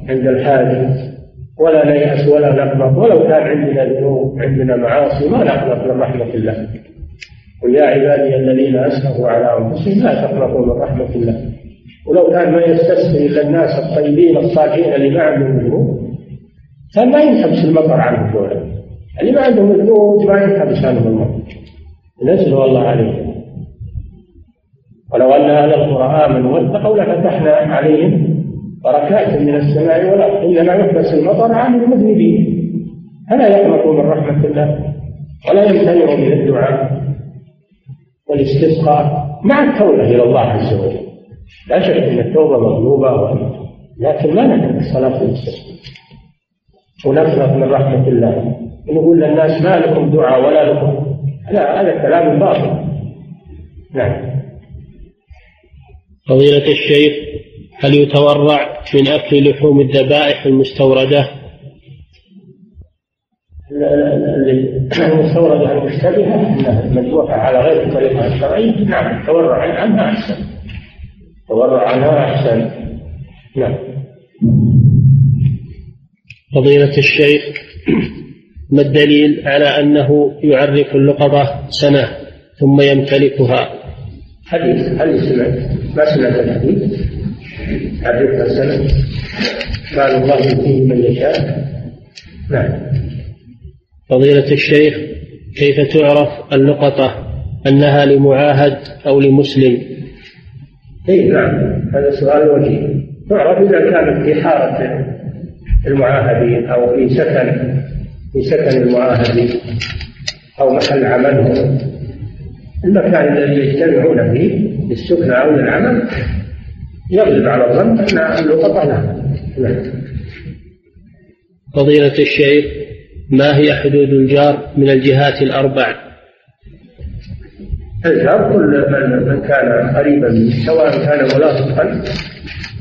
عند الحاجة. ولا نيأس ولا نقنط ولو كان عندنا ذنوب عندنا معاصي ما نقنط من رحمة الله. قل يا عبادي الذين أسرفوا على أنفسهم لا تقنطوا من رحمة الله. ولو كان ما يستسقي إلا الناس الطيبين الصالحين اللي ما عندهم ذنوب كان ما ينحبس المطر عنهم دولة اللي ما عندهم ذنوب ما ينحبس عنهم المطر. نزل الله عليهم ولو أن أهل القرى آمنوا واتقوا لفتحنا عليهم بركات من السماء والأرض. إنما يحبس المطر عن المذنبين. فلا يقنطوا من رحمة الله؟ ولا يمتنعوا من الدعاء والاستسقاء مع التوبة إلى الله عز وجل. لا شك أن التوبة مطلوبة لكن ما نترك الصلاة الاستسقاء ونفرغ من رحمة الله. ونقول للناس ما لكم دعاء ولا لكم. لا هذا كلام باطل. نعم. فضيلة الشيخ هل يتورع من أكل لحوم الذبائح المستوردة؟ المستوردة المشتبهة أنها مذبوحة على غير الطريقة الشرعية. نعم التورع عنها أحسن. التورع عنها أحسن. نعم. فضيلة الشيخ ما الدليل على أنه يعرف اللقطة سنة ثم يمتلكها؟ حديث حديث سمعت ما سمعت الحديث؟ عرفها سنة قال الله يؤتيه من يشاء. نعم. فضيلة الشيخ كيف تعرف اللقطة أنها لمعاهد أو لمسلم؟ اي نعم. هذا سؤال وجيه. تعرف إذا كانت في حارة المعاهدين أو في سكن في سكن المعاهدين أو محل عملهم المكان الذي يجتمعون فيه للسكن أو للعمل يغلب على الظن أن اللقطة نعم. فضيلة الشيخ ما هي حدود الجار من الجهات الأربع؟ الجار كل من, من كان قريبا منه سواء كان ملاصقا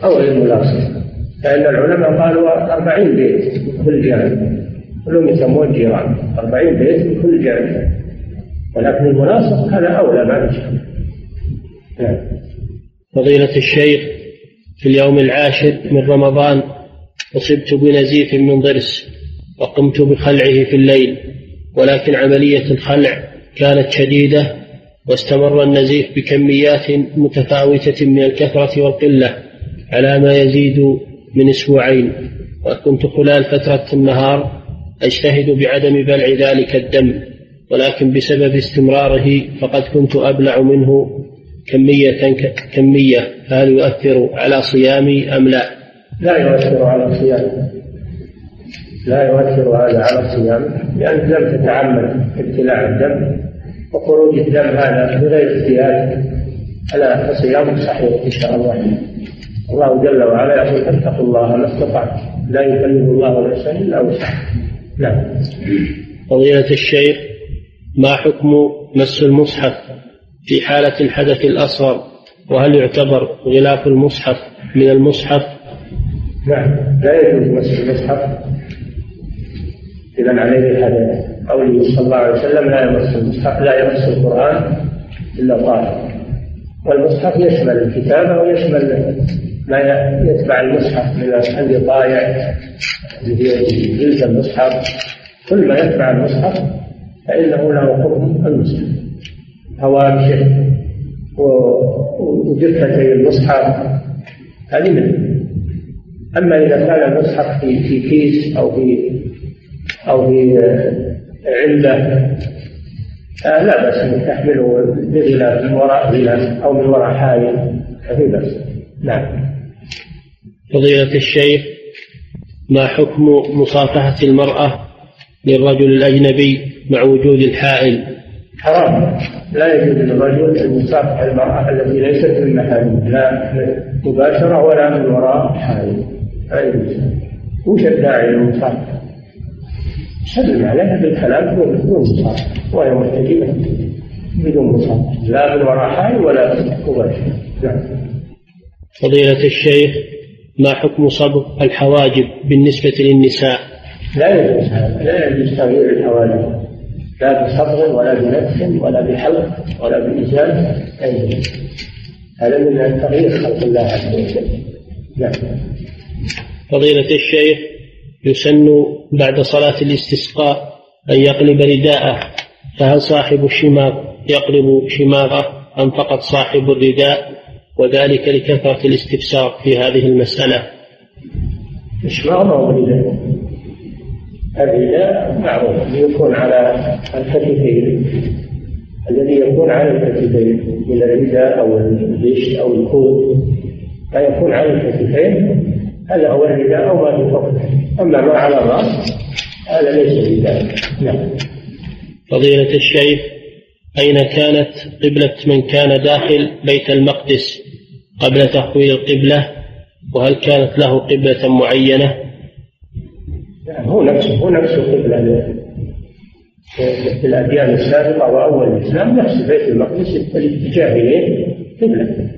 أو غير ملاصق. لأن العلماء قالوا أربعين بيت كل جانب كلهم يسمون جيران. أربعين بيت من كل جانب ولكن الملاصق هذا أولى ما نعم. فضيلة الشيخ في اليوم العاشر من رمضان أصبت بنزيف من ضرس وقمت بخلعه في الليل ولكن عملية الخلع كانت شديدة واستمر النزيف بكميات متفاوتة من الكثرة والقلة على ما يزيد من أسبوعين. وكنت خلال فترة النهار أجتهد بعدم بلع ذلك الدم ولكن بسبب استمراره فقد كنت أبلع منه كمية كمية فهل يؤثر على صيامي أم لا؟ لا يؤثر على صيامي. لا يؤثر هذا على الصيام لأنك لم تتعمد ابتلاع الدم وخروج الدم هذا بغير اجتهاد فلا فصيامك صحيح إن شاء الله. الله جل وعلا يقول اتقوا الله ما استطعت لا يكلف الله نفسا إلا وسعها. نعم. فضيلة الشيخ ما حكم مس المصحف؟ في حالة الحدث الأصغر وهل يعتبر غلاف المصحف من المصحف؟ نعم لا يجوز مس المصحف. إذا عليه هذا قوله صلى الله عليه وسلم لا يمس المصحف لا يمس القرآن إلا طاهر. والمصحف يشمل الكتابة ويشمل ما يتبع المصحف من الوقايع اللي هي المصحف. كل ما يتبع المصحف فإنه له حكم المصحف. هوامشه ودفتي المصحف. هذه منه أما إذا كان المصحف في في كيس أو في أو في علة آه لا بأس أن تحمله بغلاف من وراء غلاف أو من وراء حائل ففي بأس. نعم. فضيلة الشيخ ما حكم مصافحة المرأة للرجل الأجنبي مع وجود الحائل؟ حرام. لا يجوز للرجل أن يصافح المرأة التي ليست من محارمه لا مباشرة ولا من وراء. حائل لا يجوز وش الداعي للمصافحة؟ سلم عليها بالكلام بدون مصافحة وهي مرتجبة بدون مصافحة لا من وراء حائل ولا مباشرة. نعم. فضيلة الشيخ ما حكم صبغ الحواجب بالنسبة للنساء؟ لا يجوز لا يجوز تغيير الحواجب. لا بصبغ ولا بنفس ولا بحلق ولا بإزالة لا يجوز هذا من تغيير خلق الله عز وجل. نعم. فضيلة الشيخ يسن بعد صلاة الاستسقاء أن يقلب رداءه. فهل صاحب الشماغ يقلب شماغه أم فقط صاحب الرداء؟ وذلك لكثرة الاستفسار في هذه المسألة. إشمام أو الرداء الرداء معروف يكون على الكتفين. الذي يكون على الكتفين من الرداء أو البش أو الكوت ما يكون على الكتفين هذا هو الرداء أو ما في فوق أما ما على الرأس هذا ليس رداء. نعم. فضيلة الشيخ أين كانت قبلة من كان داخل بيت المقدس قبل تحويل القبلة؟ وهل كانت له قبلة معينة؟ هو نفسه هو نفسه قبلة في الأديان السابقة وأول الإسلام نفس بيت المقدس الاتجاه إليه قبلة.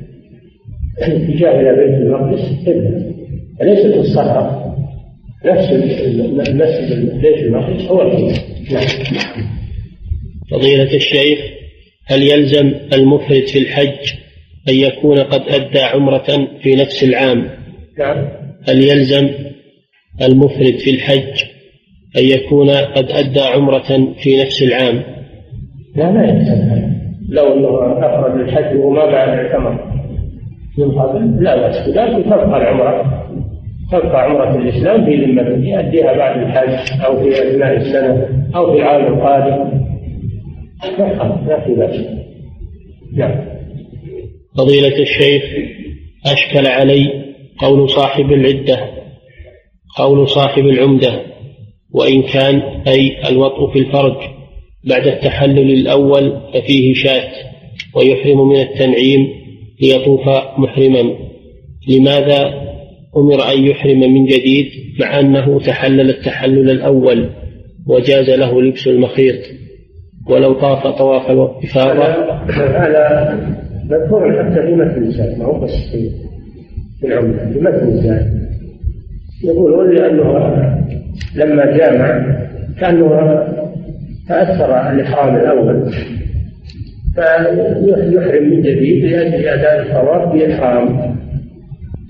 الاتجاه إلى بيت المقدس قبلة. أليست الصحراء. نفس المسجد بيت المقدس هو القبلة. نعم. فضيلة الشيخ هل يلزم المفرد في الحج أن يكون قد أدى عمرة في نفس العام؟ نعم. هل يلزم المفرد في الحج أن يكون قد أدى عمرة في نفس العام. لا لا يلزم لو أنه أفرد الحج وما بعد اعتمر من قبل لا بأس. بذلك تبقى العمرة. تبقى عمرة الإسلام في ذمته يؤديها بعد الحج أو في أثناء السنة أو في العام القادم. لا في بأس. نعم. فضيلة الشيخ أشكل علي قول صاحب العدة. قول صاحب العمدة وإن كان أي الوطء في الفرج بعد التحلل الأول ففيه شاة ويحرم من التنعيم ليطوف محرما. لماذا أمر أن يحرم من جديد؟ مع أنه تحلل التحلل الأول وجاز له لبس المخيط. ولو طاف طواف الإفاضة. هذا مذكور حتى في متن الزاد ما هو بس في العمدة في متن الزاد يقولون لأنه لما جامع كأنه تأثر الإحرام الأول فيحرم من جديد لأجل أداء الطواف بإحرام.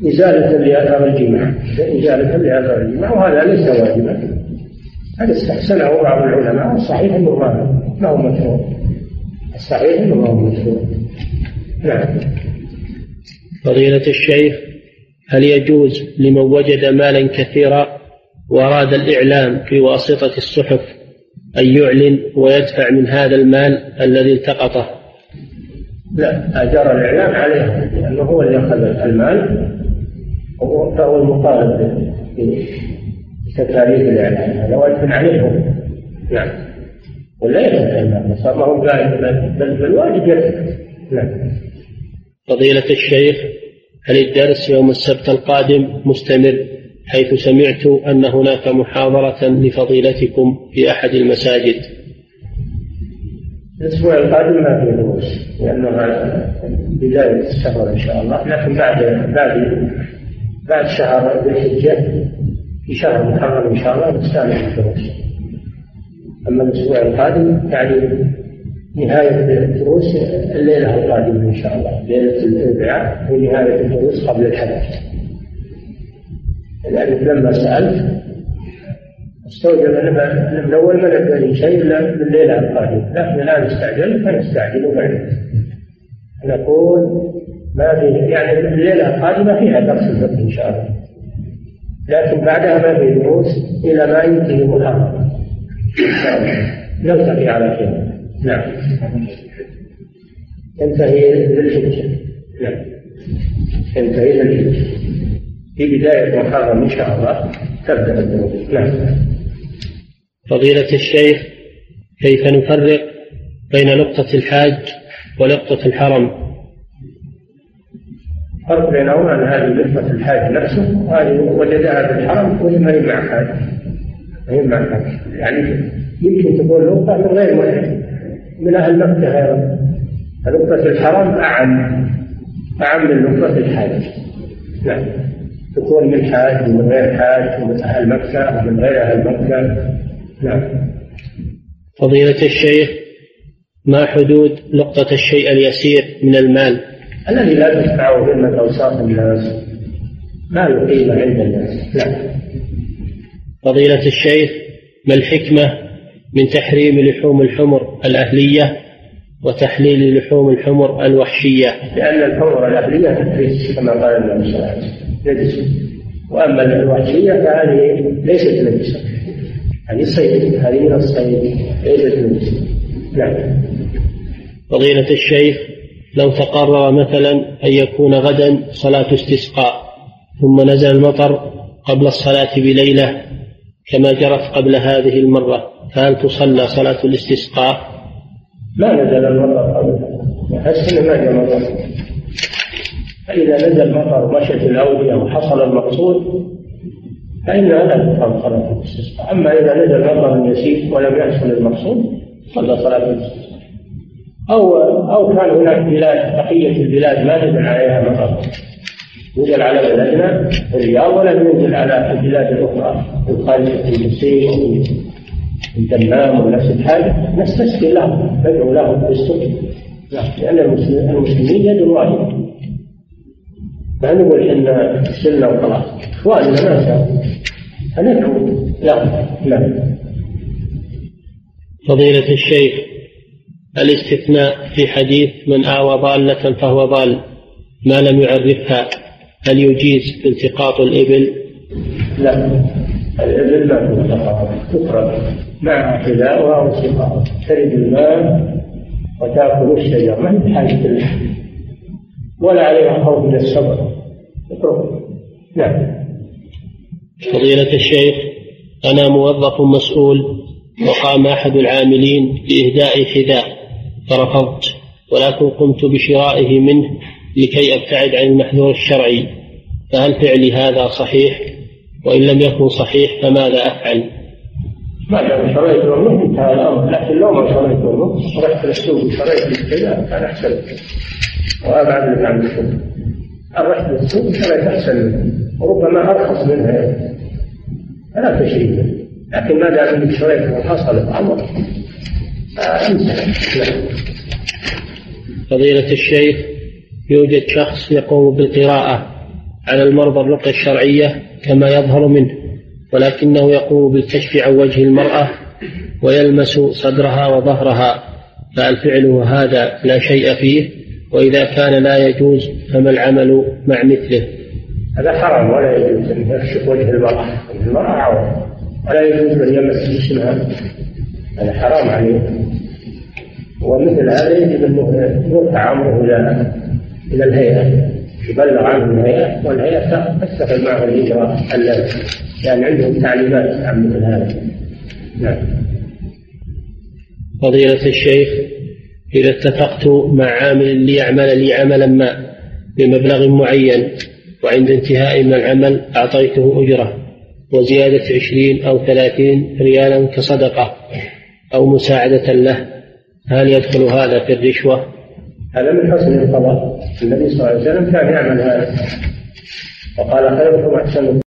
إزالة لآثار الجماع إزالة لآثار الجماع وهذا ليس واجبا. هذا استحسنه بعض العلماء الصحيح أنه ما هو مشروع. الصحيح أنه ما هو مشروع. نعم. فضيلة الشيخ هل يجوز لمن وجد مالا كثيرا وأراد الإعلام في واسطة الصحف أن يعلن ويدفع من هذا المال الذي التقطه؟ لا أجار الإعلام عليه لأنه هو اللي أخذ المال فهو المطالب بتكاليف الإعلام. هذا واجب عليهم. نعم. ولا يدفع المال ما هو قال بل بالواجب يدفع نعم. فضيلة الشيخ هل الدرس يوم السبت القادم مستمر حيث سمعت أن هناك محاضرة لفضيلتكم في أحد المساجد؟ الأسبوع القادم ما في دروس لأنه بداية السفر إن شاء الله. لكن بعد بعد بعد شهر ذي الحجة في شهر محرم إن شاء الله نستعمل الدروس أما الأسبوع القادم يعني نهاية الدروس الليلة القادمة إن شاء الله. ليلة الأربعاء؟ هي نهاية الدروس قبل الحدث لأنك لما سألت استوجب أن من أول ما نبدأ شيء إلا بالليلة القادمة. لكن الآن استعجل فنستعجل بعد نقول ما في يعني الليلة القادمة فيها درس الفقه إن شاء الله. لكن بعدها ما في دروس إلى ما ينتهي محرم إن شاء الله. نلتقي على خير. نعم. تنتهي للحجة نعم. تنتهي للحجة في بداية محرم إن شاء الله تبدأ الدروس. نعم. فضيلة الشيخ كيف نفرق بين نقطة الحاج ونقطة الحرم؟ فرق بينهما أن هذه نقطة الحاج نفسه وهذه وجدها في الحرم وهي ما هي مع حاج ما هي مع حاج يعني يمكن تكون نقطة من غير محرم من أهل مكة أيضا نقطة الحرم أعم. أعم من نقطة الحاج نعم. تكون من حاج ومن غير حاج ومن أهل مكة ومن غير أهل مكة. نعم. فضيلة الشيخ ما حدود نقطة الشيء اليسير من المال؟ الذي لا تدفعه همة أوساط الناس. ما يقيم عند الناس. نعم. فضيلة الشيخ ما الحكمة من تحريم لحوم الحمر الأهلية وتحليل لحوم الحمر الوحشية. لأن الحمر الأهلية تدرس كما قال النبي صلى الله عليه وسلم نجس. وأما الوحشية فهذه ليست نجسة. هذه صيد هذه من الصيد ليست نجسة. نعم. فضيلة الشيخ لو تقرر مثلا أن يكون غدا صلاة استسقاء ثم نزل المطر قبل الصلاة بليلة كما جرت قبل هذه المرة فهل تصلى صلاة الاستسقاء؟ ما نزل المطر قبل. أحس ما مطر فإذا نزل مطر ومشت الأودية وحصل المقصود فإنها لا تقام صلاة الاستسقاء. أما إذا نزل مطر يسير ولم يحصل المقصود صلى صلاة الاستسقاء. أو أو كان هناك بلاد بقية البلاد ما نزل عليها مطر. نزل على بلدنا الرياض ولم ينزل على البلاد الأخرى الخارج في المسير في الدمام ونفس الحال نستسقي لهم ندعو لهم بالسكر لأن المسلمين يد واحدة ما نقول إحنا سلنا وخلاص. إخواننا ما شاء فندعو. لهم نعم. فضيلة الشيخ الاستثناء في حديث من آوى ضالة فهو ضال ما لم يعرفها. هل يجيز التقاط الإبل؟ لا. الإبل ما تلتقط تفرد مع حذاؤها وسقاها ترد الماء وتأكل الشجر. ما هي بحاجة اللحم ولا عليها خوف من السبع اترك. نعم. فضيلة الشيخ أنا موظف مسؤول وقام أحد العاملين بإهداء حذاء فرفضت ولكن قمت بشرائه منه. لكي أبتعد عن المحذور الشرعي فهل فعلي هذا صحيح؟ وإن لم يكن صحيح فماذا أفعل؟ ما دام شريت منه انتهى الأمر. لكن لو ما شريت منه رحت للسوق وشريت كذا كان احسن وأبعد لك عن السوق رحت للسوق وشريت أحسن. وربما أرخص منها. فلا تشري لكن ما دام إنك شريت وحصل الأمر فضيلة الشيخ يوجد شخص يقوم بالقراءة على المرضى الرقية الشرعية كما يظهر منه ولكنه يقوم بالكشف عن وجه المرأة ويلمس صدرها وظهرها فهل فعله هذا لا شيء فيه وإذا كان لا يجوز فما العمل مع مثله. هذا حرام ولا يجوز أن يكشف وجه المرأة. المرأة عورة ولا يجوز أن يمس جسمها. هذا حرام عليه. ومثل هذا يجب أن يرفع أمره إلى إلى الهيئة يبلغ عنه الهيئة والهيئة تتخذ معه الإجراء اللازم يعني عندهم تعليمات عن مثل هذا نعم فضيلة الشيخ إذا اتفقت مع عامل ليعمل لي عملا ما بمبلغ معين وعند انتهاء من العمل أعطيته أجرة وزيادة عشرين أو ثلاثين ريالا كصدقة أو مساعدة له هل يدخل هذا في الرشوة؟ هذا من حسن القضاء. النبي صلى الله عليه وسلم كان يعمل هذا. وقال خيركم أحسن